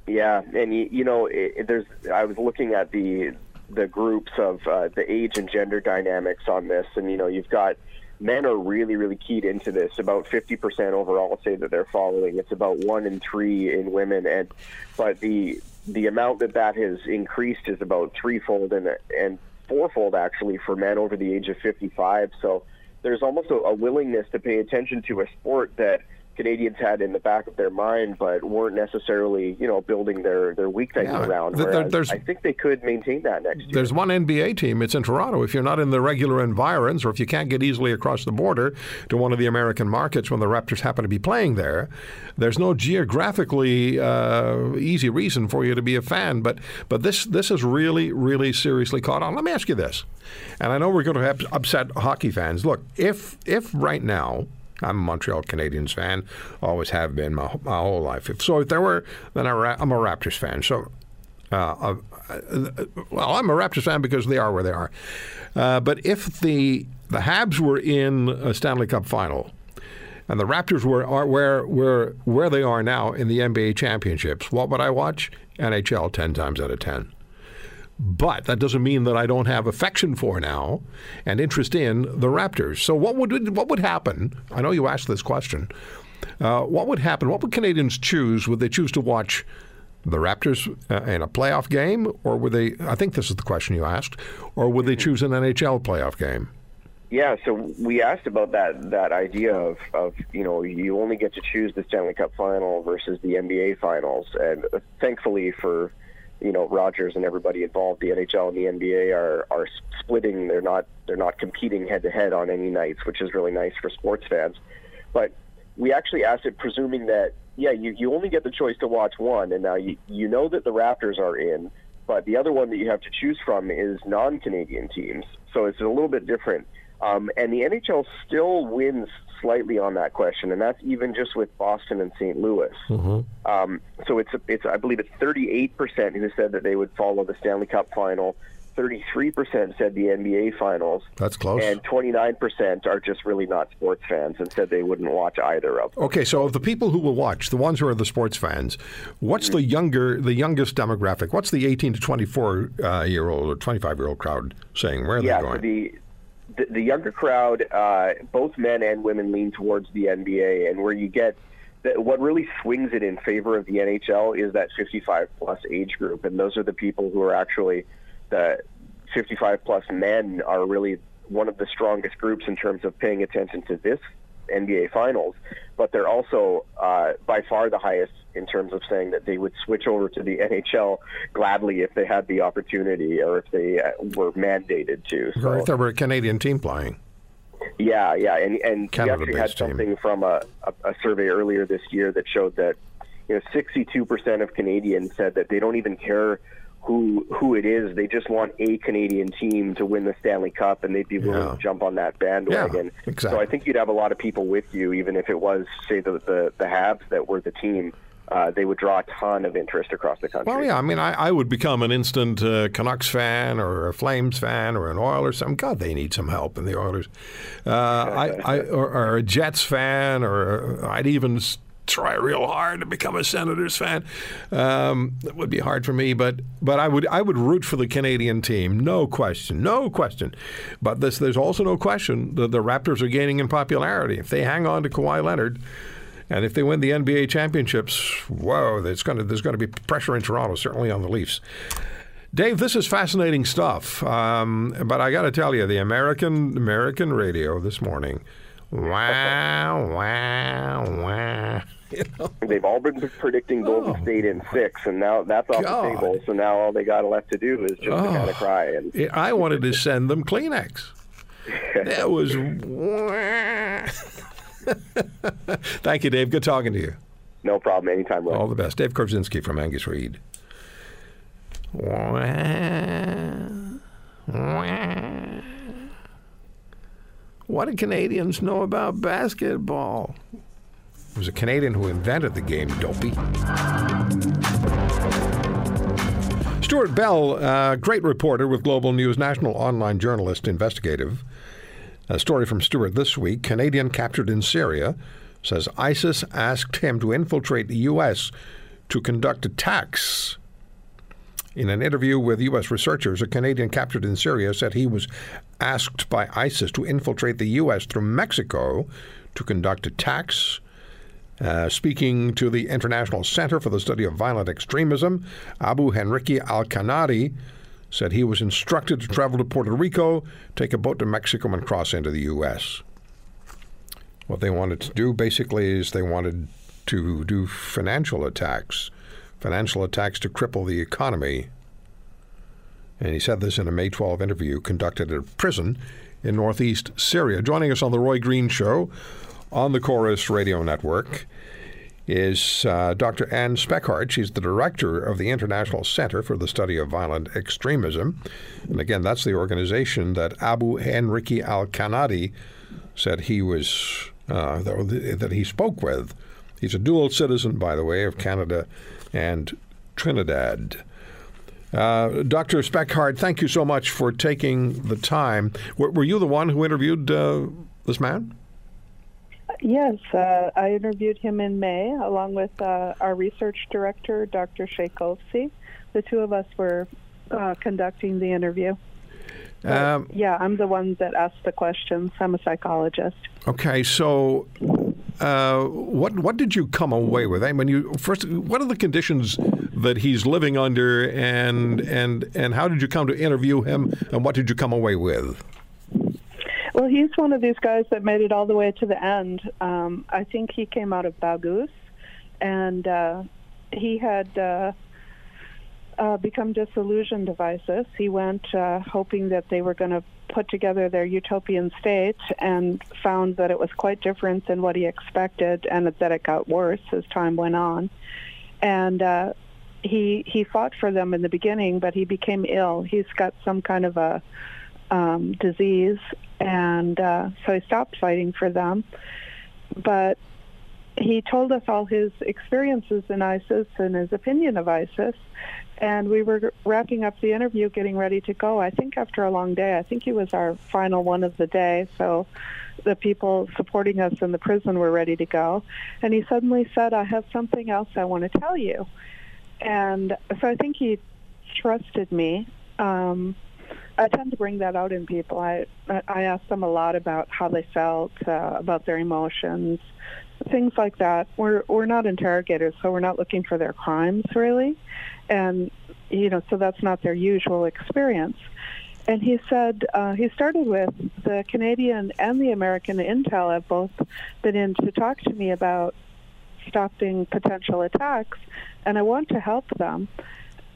Yeah, and you, you know, it, there's. I was looking at the the groups of uh, the age and gender dynamics on this, and you know, you've got men are really, really keyed into this. About 50% overall say that they're following. It's about one in three in women, and but the the amount that that has increased is about threefold and and fourfold actually for men over the age of 55. So there's almost a, a willingness to pay attention to a sport that Canadians had in the back of their mind, but weren't necessarily, you know, building their their weeknights Yeah, around. there- there's- I think they could maintain that next year. There's one NBA team. It's in Toronto. If you're not in the regular environs, or if you can't get easily across the border to one of the American markets when the Raptors happen to be playing there, there's no geographically uh, easy reason for you to be a fan. But but this this is really really seriously caught on. Let me ask you this, and I know we're going to have upset hockey fans. Look, if if right now. I'm a Montreal Canadiens fan, always have been my, my whole life. If, so if there were, then I I'm a Raptors fan. So uh, uh, well, I'm a Raptors fan because they are where they are. Uh, but if the the Habs were in a Stanley Cup final, and the Raptors were are where where where they are now in the NBA championships, what would I watch? NHL ten times out of ten. But that doesn't mean that I don't have affection for now and interest in the Raptors. So what would what would happen? I know you asked this question. Uh, what would happen? What would Canadians choose? Would they choose to watch the Raptors uh, in a playoff game, or would they? I think this is the question you asked, or would they choose an NHL playoff game? Yeah, so we asked about that that idea of, of you know you only get to choose the Stanley Cup final versus the NBA finals, and thankfully for you know Rogers and everybody involved, the NHL and the NBA are are splitting. They're not they're not competing head to head on any nights, which is really nice for sports fans. But we actually asked it presuming that yeah you, you only get the choice to watch one, and now you you know that the Raptors are in, but the other one that you have to choose from is non-Canadian teams, so it's a little bit different. Um, and the NHL still wins slightly on that question, and that's even just with Boston and St. Louis. Um, so it's it's I believe it's 38 percent who said that they would follow the Stanley Cup final. 33 percent said the NBA finals, That's close. and 29 percent are just really not sports fans and said they wouldn't watch either of them. Okay, so of the people who will watch, the ones who are the sports fans, what's the younger, the youngest demographic? What's the 18 to 24 uh, year old or 25 year old crowd saying? Where are yeah, they so going? the, the the younger crowd, uh, both men and women, lean towards the NBA, and where you get the, what really swings it in favor of the NHL is that 55 plus age group, and those are the people who are actually the 55 plus men are really one of the strongest groups in terms of paying attention to this NBA Finals, but they're also uh, by far the highest in terms of saying that they would switch over to the NHL gladly if they had the opportunity or if they uh, were mandated to. or So, if there were a Canadian team playing. yeah, yeah, and and we Canada-based actually had team. something from a, a, a survey earlier this year that showed that you know 62% of Canadians said that they don't even care who who it is. They just want a Canadian team to win the Stanley Cup, and they'd be willing Yeah. to jump on that bandwagon. Yeah, exactly. So I think you'd have a lot of people with you, even if it was say the the, the Habs that were the team. Uh, they would draw a ton of interest across the country. Well, yeah, I mean, I, I would become an instant uh, Canucks fan or a Flames fan or an Oilers. Some God, they need some help in the Oilers. Uh, I, I or, or a Jets fan, or I'd even try real hard to become a Senators fan. Um, that would be hard for me, but but I would I would root for the Canadian team, no question, no question. But this, there's also no question that the Raptors are gaining in popularity. If they hang on to Kawhi Leonard. And if they win the NBA championships, whoa, there's going to there's going to be pressure in Toronto, certainly on the Leafs. Dave, this is fascinating stuff. Um, but I got to tell you, the American American radio this morning, wow, wow, wow. You know, They've all been predicting Golden Oh. State in six, and now that's off God. the table. So now all they got left to do is just to kind Oh. of cry. And I wanted to send them Kleenex. That was. Thank you, Dave. Good talking to you. no problem. Anytime. All the best. Dave Korzinski from Angus Reid. What do Canadians know about basketball? It was a Canadian who invented the game, dopey. Stewart Bell, uh, great reporter with Global News, national online journalist, investigative. A story from Stewart this week Canadian captured in Syria says ISIS asked him to infiltrate the U.S. to conduct attacks. In an interview with U.S. researchers, a Canadian captured in Syria said he was asked by ISIS to infiltrate the U.S. through Mexico to conduct attacks. Uh, speaking to the International Center for the Study of Violent Extremism, Abu Henrique Al Kanadi said he was instructed to travel to Puerto Rico, take a boat to Mexico, and cross into the U.S. What they wanted to do basically is they wanted to do financial attacks, financial attacks to cripple the economy. And he said this in a May 12 interview conducted at a prison in northeast Syria. Joining us on the Roy Green Show on the Corus Radio Network is uh, Dr. Anne Speckhard. She's the director of the International Center for the Study of Violent Extremism. And again, that's the organization that Abu Henrique al Kanadi said he was, uh, that he spoke with. He's a dual citizen, by the way, of Canada and Trinidad. Uh, Dr. Speckhard, thank you so much for taking the time. Were, were you the one who interviewed uh, this man? Yes, uh, I interviewed him in May along with uh, our research director, Dr. Shajkovci. The two of us were uh, conducting the interview. Um, yeah, I'm the one that asked the questions. I'm a psychologist. Okay, so uh, what what did you come away with? I mean, you first, what are the conditions that he's living under, and and and how did you come to interview him, and what did you come away with? Well, he's one of these guys that made it all the way to the end. Um, I think he came out of Baghouz, and uh, he had uh, uh, become disillusioned of ISIS. He went uh, hoping that they were going to put together their utopian state and found that it was quite different than what he expected and that it got worse as time went on. And uh, he he fought for them in the beginning, but he became ill. He's got some kind of a um, disease, and uh, so he stopped fighting for them. But he told us all his experiences in ISIS and his opinion of ISIS. And we were wrapping up the interview, getting ready to go. I think after a long day, I think he was our final one of the day. So the people supporting us in the prison were ready to go. And he suddenly said, I have something else I want to tell you. And so I think he trusted me. Um, I tend to bring that out in people. I I ask them a lot about how they felt, uh, about their emotions, things like that. We're we're not interrogators, so we're not looking for their crimes really, and you know, so that's not their usual experience. And he said uh, he started with the Canadian and the American intel have both been in to talk to me about stopping potential attacks, and I want to help them.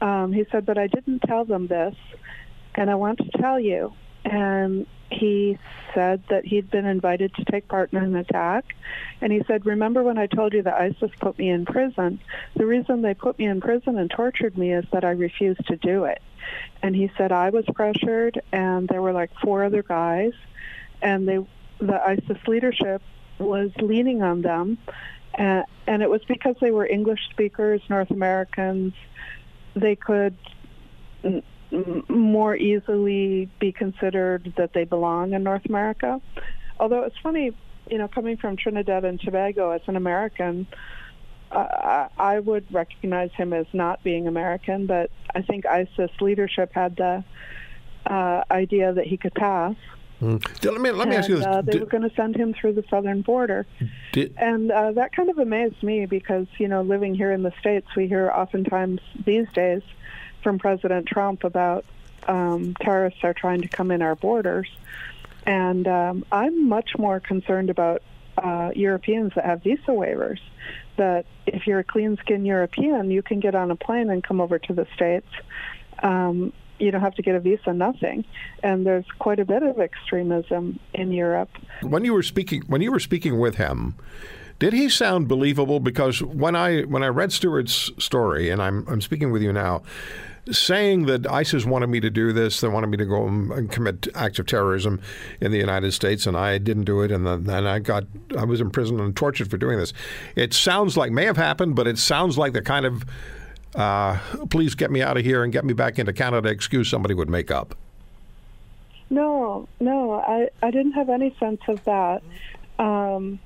Um, he said, but I didn't tell them this and I want to tell you. And he said that he'd been invited to take part in an attack. And he said, Remember when I told you that ISIS put me in prison? The reason they put me in prison and tortured me is that I refused to do it. And he said, I was pressured, and there were like four other guys, and they, the ISIS leadership was leaning on them. And, and it was because they were English speakers, North Americans. They could more easily be considered that they belong in North America. Although it's funny, you know, coming from Trinidad and Tobago as an American, uh, I would recognize him as not being American, but I think ISIS leadership had the uh, idea that he could pass. Mm. Let me let me and, ask you this: uh, They were going to send him through the southern border, did, and uh, that kind of amazed me because you know, living here in the states, we hear oftentimes these days from President Trump about um, terrorists are trying to come in our borders. And um, I'm much more concerned about uh, Europeans that have visa waivers. That if you're a clean skinned European, you can get on a plane and come over to the States. Um, you don't have to get a visa, nothing. And there's quite a bit of extremism in Europe. When you were speaking, when you were speaking with him, did he sound believable? Because when I when I read Stewart's story, and I'm I'm speaking with you now, saying that ISIS wanted me to do this, they wanted me to go and commit acts of terrorism in the United States, and I didn't do it, and then I got I was imprisoned and tortured for doing this. It sounds like may have happened, but it sounds like the kind of uh, please get me out of here and get me back into Canada excuse somebody would make up. No, no, I I didn't have any sense of that. Um,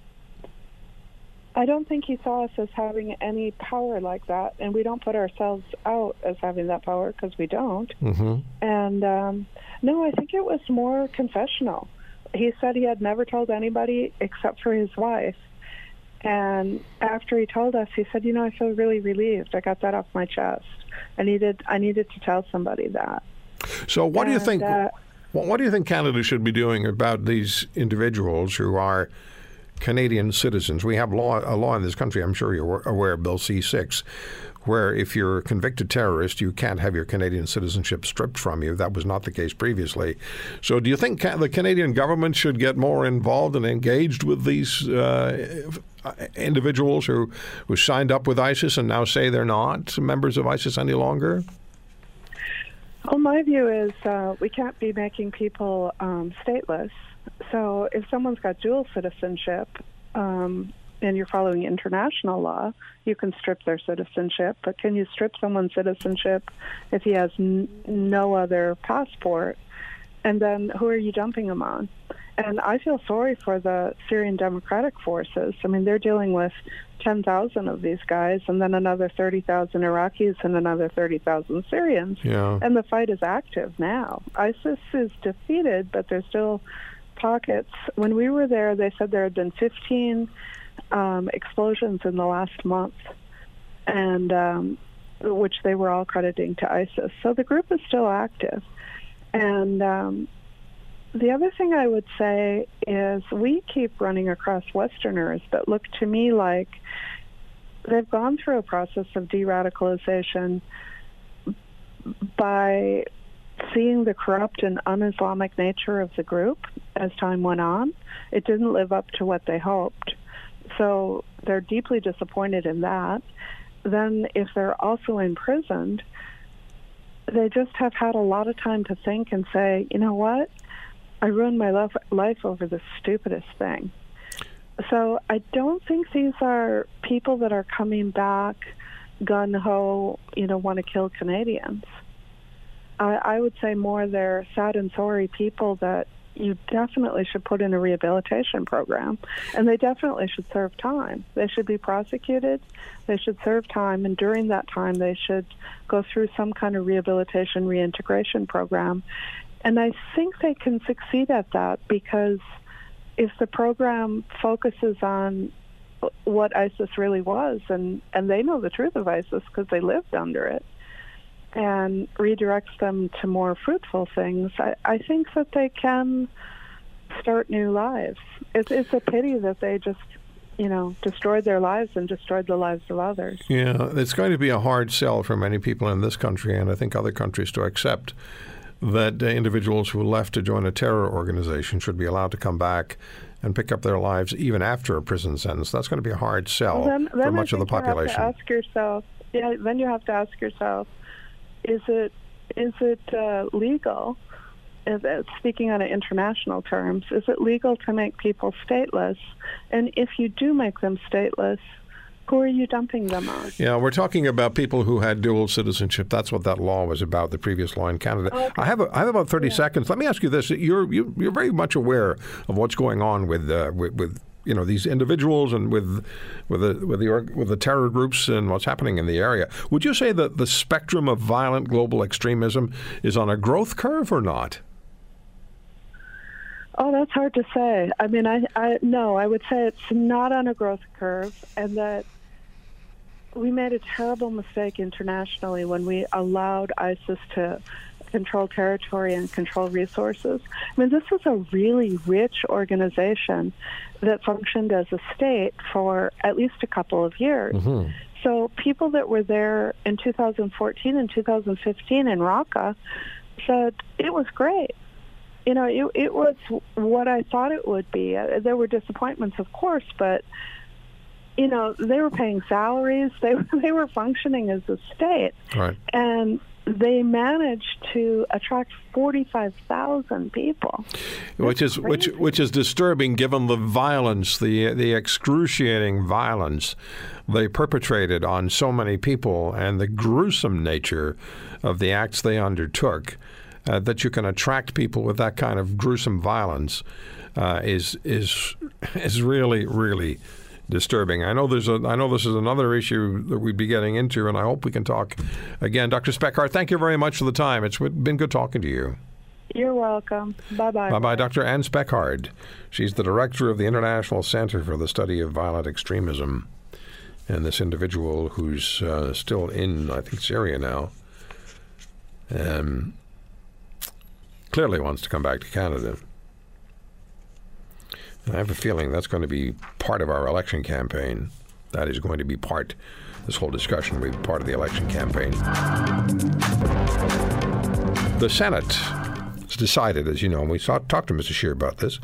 I don't think he saw us as having any power like that, and we don't put ourselves out as having that power because we don't. Mm-hmm. And um, no, I think it was more confessional. He said he had never told anybody except for his wife. And after he told us, he said, "You know, I feel really relieved. I got that off my chest. I needed I needed to tell somebody that." So, what and, do you think? Uh, what do you think Canada should be doing about these individuals who are Canadian citizens. We have law a law in this country. I'm sure you're aware, Bill C6, where if you're a convicted terrorist, you can't have your Canadian citizenship stripped from you. That was not the case previously. So, do you think the Canadian government should get more involved and engaged with these uh, individuals who who signed up with ISIS and now say they're not members of ISIS any longer? Well, my view is uh, we can't be making people um, stateless. So if someone's got dual citizenship um, and you're following international law, you can strip their citizenship. But can you strip someone's citizenship if he has n- no other passport? And then who are you dumping him on? And I feel sorry for the Syrian Democratic Forces. I mean, they're dealing with 10,000 of these guys, and then another 30,000 Iraqis and another 30,000 Syrians. Yeah. And the fight is active now. ISIS is defeated, but they're still pockets. When we were there, they said there had been 15 um, explosions in the last month, and um, which they were all crediting to ISIS. So the group is still active. And um, the other thing I would say is we keep running across Westerners that look to me like they've gone through a process of de radicalization by seeing the corrupt and un Islamic nature of the group as time went on. It didn't live up to what they hoped. So they're deeply disappointed in that. Then, if they're also imprisoned, they just have had a lot of time to think and say, you know what? I ruined my life over the stupidest thing. So I don't think these are people that are coming back gun ho, you know, want to kill Canadians. I, I would say more they're sad and sorry people that you definitely should put in a rehabilitation program, and they definitely should serve time. They should be prosecuted, they should serve time, and during that time, they should go through some kind of rehabilitation reintegration program. And I think they can succeed at that because if the program focuses on what ISIS really was, and, and they know the truth of ISIS because they lived under it, and redirects them to more fruitful things, I, I think that they can start new lives. It's, it's a pity that they just, you know, destroyed their lives and destroyed the lives of others. Yeah, it's going to be a hard sell for many people in this country, and I think other countries to accept that uh, individuals who left to join a terror organization should be allowed to come back and pick up their lives even after a prison sentence. That's going to be a hard sell well, then, then for much of the population. You have to ask yourself, yeah, then you have to ask yourself, is it is it uh, legal? Is it, speaking on international terms, is it legal to make people stateless? And if you do make them stateless, who are you dumping them on? Yeah, we're talking about people who had dual citizenship. That's what that law was about, the previous law in Canada. Okay. I have a, I have about 30 seconds. Let me ask you this. You're, you, you're very much aware of what's going on with, uh, with, with you know these individuals and with with the with the with the terror groups and what's happening in the area. Would you say that the spectrum of violent global extremism is on a growth curve or not? Oh, that's hard to say. I mean, I, I no, I would say it's not on a growth curve, and that we made a terrible mistake internationally when we allowed ISIS to control territory and control resources. I mean, this is a really rich organization that functioned as a state for at least a couple of years. Mm-hmm. So people that were there in 2014 and 2015 in Raqqa said it was great. You know, it, it was what I thought it would be. Uh, There were disappointments, of course, but you know, they were paying salaries. They they were functioning as a state, Right. and they managed to attract 45,000 people. which is which which is disturbing given the violence, the the excruciating violence they perpetrated on so many people and the gruesome nature of the acts they undertook. Uh, that you can attract people with that kind of gruesome violence uh, is is is really really disturbing. I know there's a I know this is another issue that we'd be getting into, and I hope we can talk again. Dr. Speckhard, thank you very much for the time. It's been good talking to you. You're welcome. Bye bye. Bye bye, Dr. Anne Speckhard. She's the director of the International Center for the Study of Violent Extremism. And this individual who's uh, still in, I think, Syria now, um, clearly wants to come back to Canada. I have a feeling that's going to be part of our election campaign. That is going to be part, this whole discussion will be part of the election campaign. The Senate has decided, as you know, and we saw, talked to Mr. Scheer about this,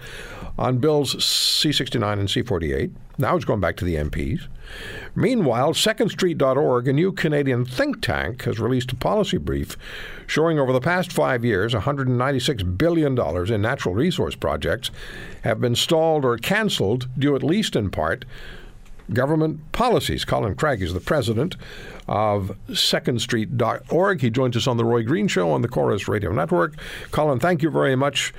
on bills C69 and C48. Now it's going back to the MPs. Meanwhile, SecondStreet.org, a new Canadian think tank, has released a policy brief showing over the past five years $196 billion in natural resource projects have been stalled or cancelled due at least in part government policies. Colin Craig is the president of secondstreet.org. He joins us on the Roy Green Show on the Corus Radio Network. Colin, thank you very much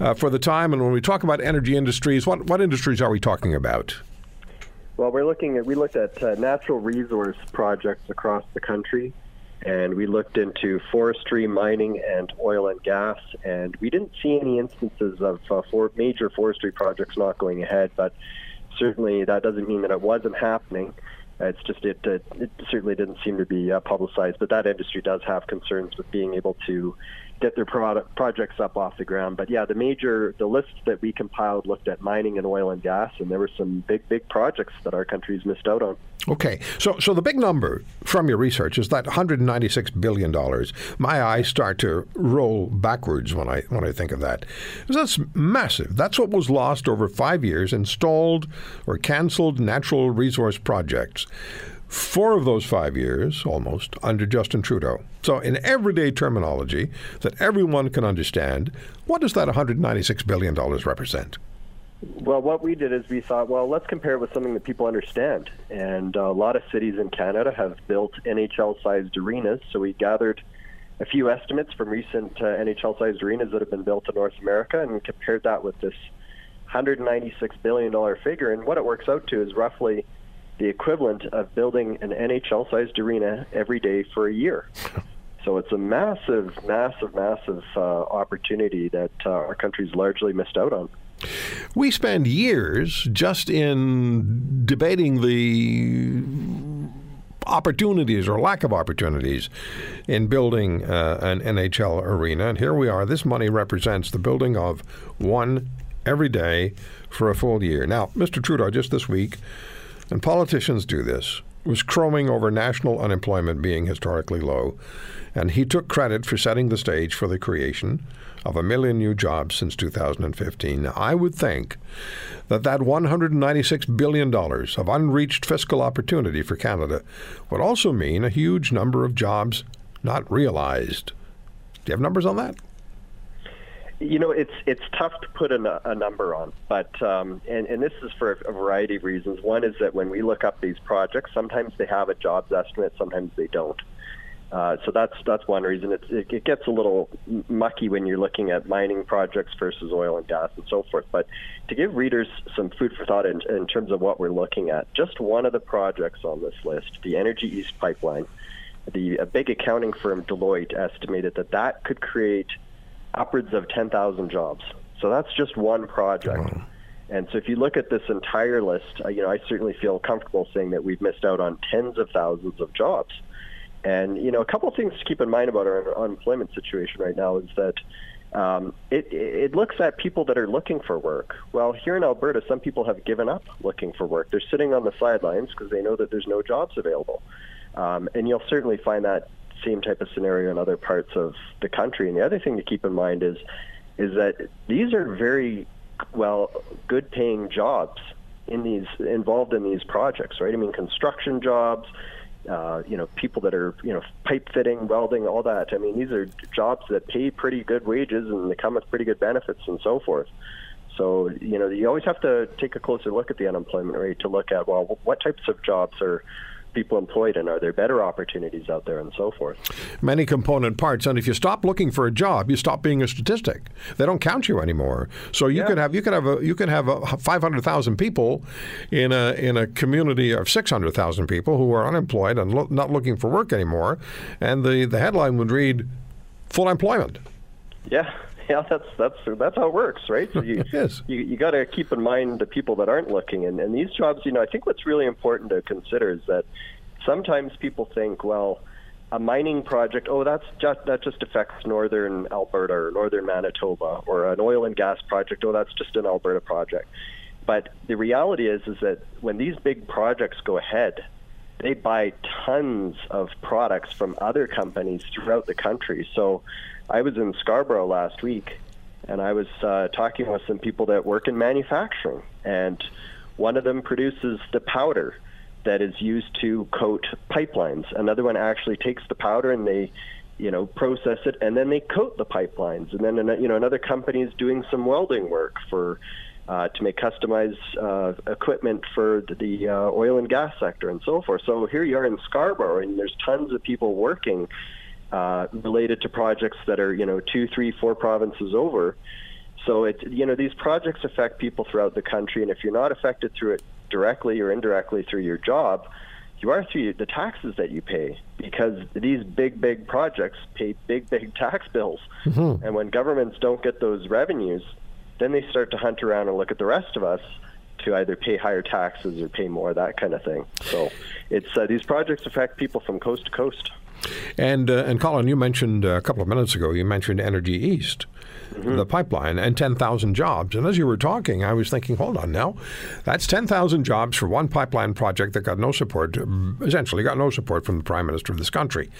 uh, for the time. And when we talk about energy industries, what, what industries are we talking about? Well, we're looking at we looked at uh, natural resource projects across the country, and we looked into forestry, mining, and oil and gas, and we didn't see any instances of uh, for major forestry projects not going ahead. But certainly, that doesn't mean that it wasn't happening. It's just it, it, it certainly didn't seem to be uh, publicized, but that industry does have concerns with being able to get their product, projects up off the ground. But yeah, the major the list that we compiled looked at mining and oil and gas, and there were some big big projects that our country's missed out on. Okay, so so the big number from your research is that 196 billion dollars. My eyes start to roll backwards when I when I think of that. That's massive. That's what was lost over five years in stalled or canceled natural resource projects four of those five years, almost, under Justin Trudeau. So, in everyday terminology that everyone can understand, what does that $196 billion represent? Well, what we did is we thought, well, let's compare it with something that people understand. And a lot of cities in Canada have built NHL sized arenas. So we gathered a few estimates from recent uh, NHL sized arenas that have been built in North America and compared that with this $196 billion figure. And what it works out to is roughly the equivalent of building an NHL sized arena every day for a year. So it's a massive, massive, massive uh, opportunity that uh, our country's largely missed out on. We spend years just in debating the opportunities or lack of opportunities in building uh, an NHL arena. And here we are. This money represents the building of one every day for a full year. Now, Mr. Trudeau, just this week, and politicians do this, was crowing over national unemployment being historically low, and he took credit for setting the stage for the creation of a million new jobs since 2015. Now, I would think that that $196 billion of unreached fiscal opportunity for Canada would also mean a huge number of jobs not realized. Do you have numbers on that? You know, it's it's tough to put a, a number on, but um, and and this is for a variety of reasons. One is that when we look up these projects, sometimes they have a jobs estimate, sometimes they don't. Uh, so that's that's one reason. It's, it, it gets a little mucky when you're looking at mining projects versus oil and gas and so forth. But to give readers some food for thought in, in terms of what we're looking at, just one of the projects on this list, the Energy East pipeline, the a big accounting firm Deloitte estimated that that could create upwards of 10,000 jobs. So that's just one project. And so if you look at this entire list, uh, you know, I certainly feel comfortable saying that we've missed out on tens of thousands of jobs. And, you know, a couple of things to keep in mind about our unemployment situation right now is that um, it, it looks at people that are looking for work. Well, here in Alberta, some people have given up looking for work. They're sitting on the sidelines because they know that there's no jobs available. Um, and you'll certainly find that same type of scenario in other parts of the country. And the other thing to keep in mind is is that these are very well good paying jobs in these involved in these projects, right? I mean construction jobs, uh, you know, people that are, you know, pipe fitting, welding, all that. I mean, these are jobs that pay pretty good wages and they come with pretty good benefits and so forth. So, you know, you always have to take a closer look at the unemployment rate to look at, well, what types of jobs are people employed and are there better opportunities out there and so forth? Many component parts and if you stop looking for a job you stop being a statistic. They don't count you anymore. So you yeah. could have you could have a, you could have 500,000 people in a in a community of 600,000 people who are unemployed and lo- not looking for work anymore and the the headline would read full employment. Yeah yeah, that's that's that's how it works, right? So you yes. you, you got to keep in mind the people that aren't looking, and, and these jobs. You know, I think what's really important to consider is that sometimes people think, well, a mining project, oh, that's just that just affects northern Alberta or northern Manitoba, or an oil and gas project, oh, that's just an Alberta project. But the reality is, is that when these big projects go ahead, they buy tons of products from other companies throughout the country. So I was in Scarborough last week and I was uh, talking with some people that work in manufacturing. And one of them produces the powder that is used to coat pipelines. Another one actually takes the powder and they you know, process it, and then they coat the pipelines. And then, you know, another company is doing some welding work for uh, to make customized uh, equipment for the, uh, oil and gas sector and so forth. So here you are in Scarborough, and there's tons of people working uh, related to projects that are, you know, two, three, four provinces over. So it's, you know, these projects affect people throughout the country, and if you're not affected through it directly or indirectly through your job, you are through the taxes that you pay because these big, big projects pay big, big tax bills. Mm-hmm. And when governments don't get those revenues, then they start to hunt around and look at the rest of us to either pay higher taxes or pay more, that kind of thing. So it's uh, these projects affect people from coast to coast. And uh, and Colin, you mentioned uh, a couple of minutes ago, you mentioned Energy East mm-hmm. the pipeline, and 10,000 jobs. And as you were talking, I was thinking, hold on now, that's 10,000 jobs for one pipeline project that got no support, essentially got no support from the Prime Minister of this country.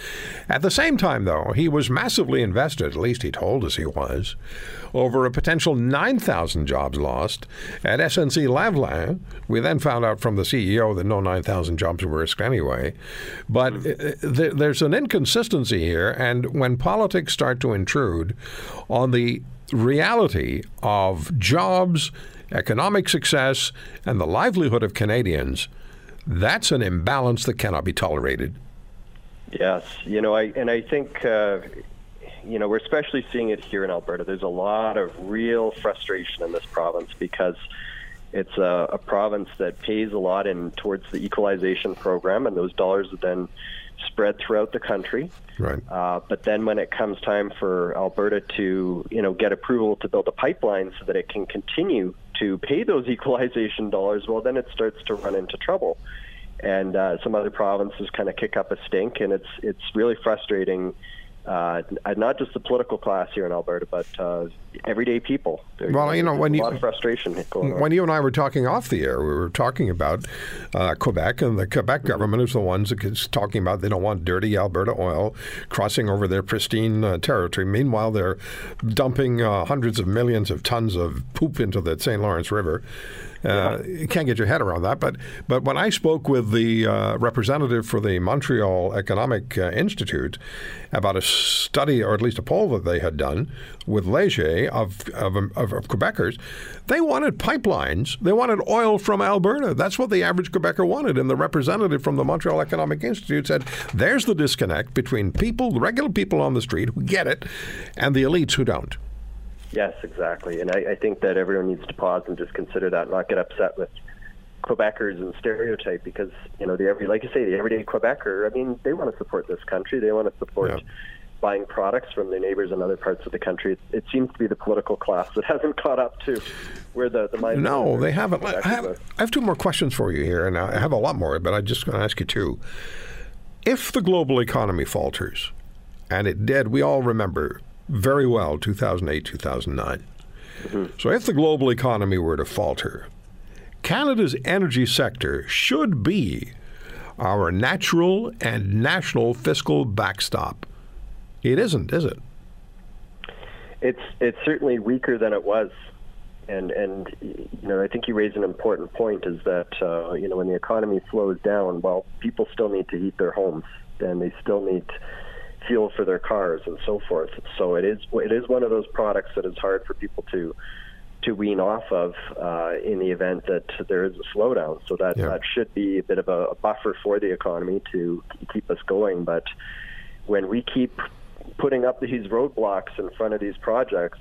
At the same time, though, he was massively invested, at least he told us he was, over a potential 9,000 jobs lost at SNC Lavalin. We then found out from the CEO that no 9,000 jobs were risked anyway. But mm-hmm. th- there's an inconsistency here, and when politics start to intrude on the reality of jobs, economic success, and the livelihood of Canadians, that's an imbalance that cannot be tolerated. Yes, you know, I and I think uh, you know we're especially seeing it here in Alberta. There's a lot of real frustration in this province because it's a, a province that pays a lot in towards the equalization program, and those dollars are then spread throughout the country. Right. Uh, but then when it comes time for Alberta to, you know, get approval to build a pipeline so that it can continue to pay those equalization dollars, well, then it starts to run into trouble. And uh, some other provinces kind of kick up a stink, and it's it's really frustrating uh, not just the political class here in Alberta, but uh, everyday people. There, well, you know, when a you lot of frustration when you and I were talking off the air, we were talking about uh, Quebec, and the Quebec government is the ones that is talking about they don't want dirty Alberta oil crossing over their pristine uh, territory. Meanwhile, they're dumping uh, hundreds of millions of tons of poop into the St. Lawrence River. Uh, you can't get your head around that. But but when I spoke with the uh, representative for the Montreal Economic uh, Institute about a study, or at least a poll that they had done with Leger of, of, of, of Quebecers, they wanted pipelines. They wanted oil from Alberta. That's what the average Quebecer wanted. And the representative from the Montreal Economic Institute said, there's the disconnect between people, the regular people on the street who get it, and the elites who don't. Yes, exactly. And I, I think that everyone needs to pause and just consider that, not get upset with Quebecers and stereotype because you know the every like you say the everyday Quebecer. I mean, they want to support this country. They want to support yeah. buying products from their neighbors in other parts of the country. It, it, seems to be the political class that hasn't caught up to where the the mind. No, they haven't. I have, I have two more questions for you here, and I have a lot more, but I'm just going to ask you two. If the global economy falters, and it did, we all remember very well 2008, 2009. Mm-hmm. So if the global economy were to falter, Canada's energy sector should be our natural and national fiscal backstop. It isn't, is it? It's it's certainly weaker than it was, and and you know I think you raise an important point is that uh, you know when the economy slows down, well, people still need to heat their homes, and they still need fuel for their cars and so forth. So it is it is one of those products that is hard for people to to wean off of uh, in the event that there is a slowdown. So that yeah. that should be a bit of a, a buffer for the economy to keep us going. But when we keep putting up these roadblocks in front of these projects,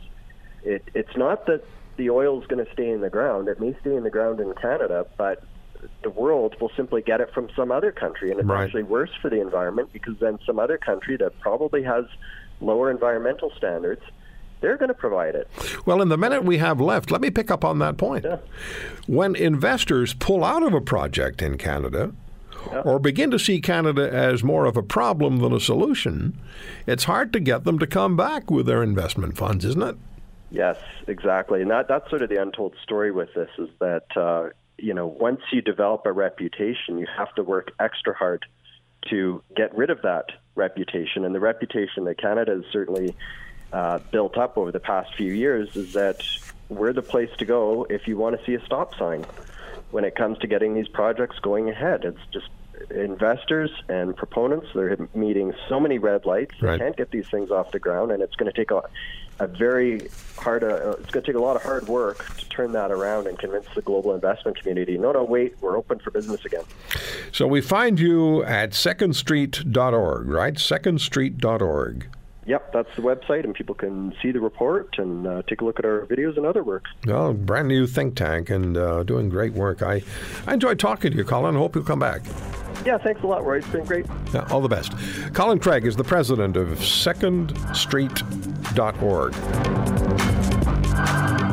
it, it's not that the oil is going to stay in the ground. It may stay in the ground in Canada, but the world will simply get it from some other country, and it's right. actually worse for the environment because then some other country that probably has lower environmental standards they're going to provide it. Well, in the minute we have left, let me pick up on that point. Yeah. When investors pull out of a project in Canada, yeah. or begin to see Canada as more of a problem than a solution, it's hard to get them to come back with their investment funds, isn't it? Yes, exactly, and that that's sort of the untold story with this is that uh, you know once you develop a reputation, you have to work extra hard to get rid of that reputation, and the reputation that Canada has certainly uh, built up over the past few years is that we're the place to go if you want to see a stop sign when it comes to getting these projects going ahead. It's just investors and proponents they're meeting so many red lights Right. they can't get these things off the ground and it's going to take a, a very hard uh, it's going to take a lot of hard work to turn that around and convince the global investment community no no wait we're open for business again So we find you at secondstreet.org, right? Secondstreet.org. yep that's the website and people can see the report and uh, take a look at our videos and other work Well, brand new think tank and uh, doing great work. I, I enjoyed talking to you, Colin. Hope you'll come back. yeah thanks a lot roy it's been great Yeah, all the best. Colin Craig is the president of secondstreet.org.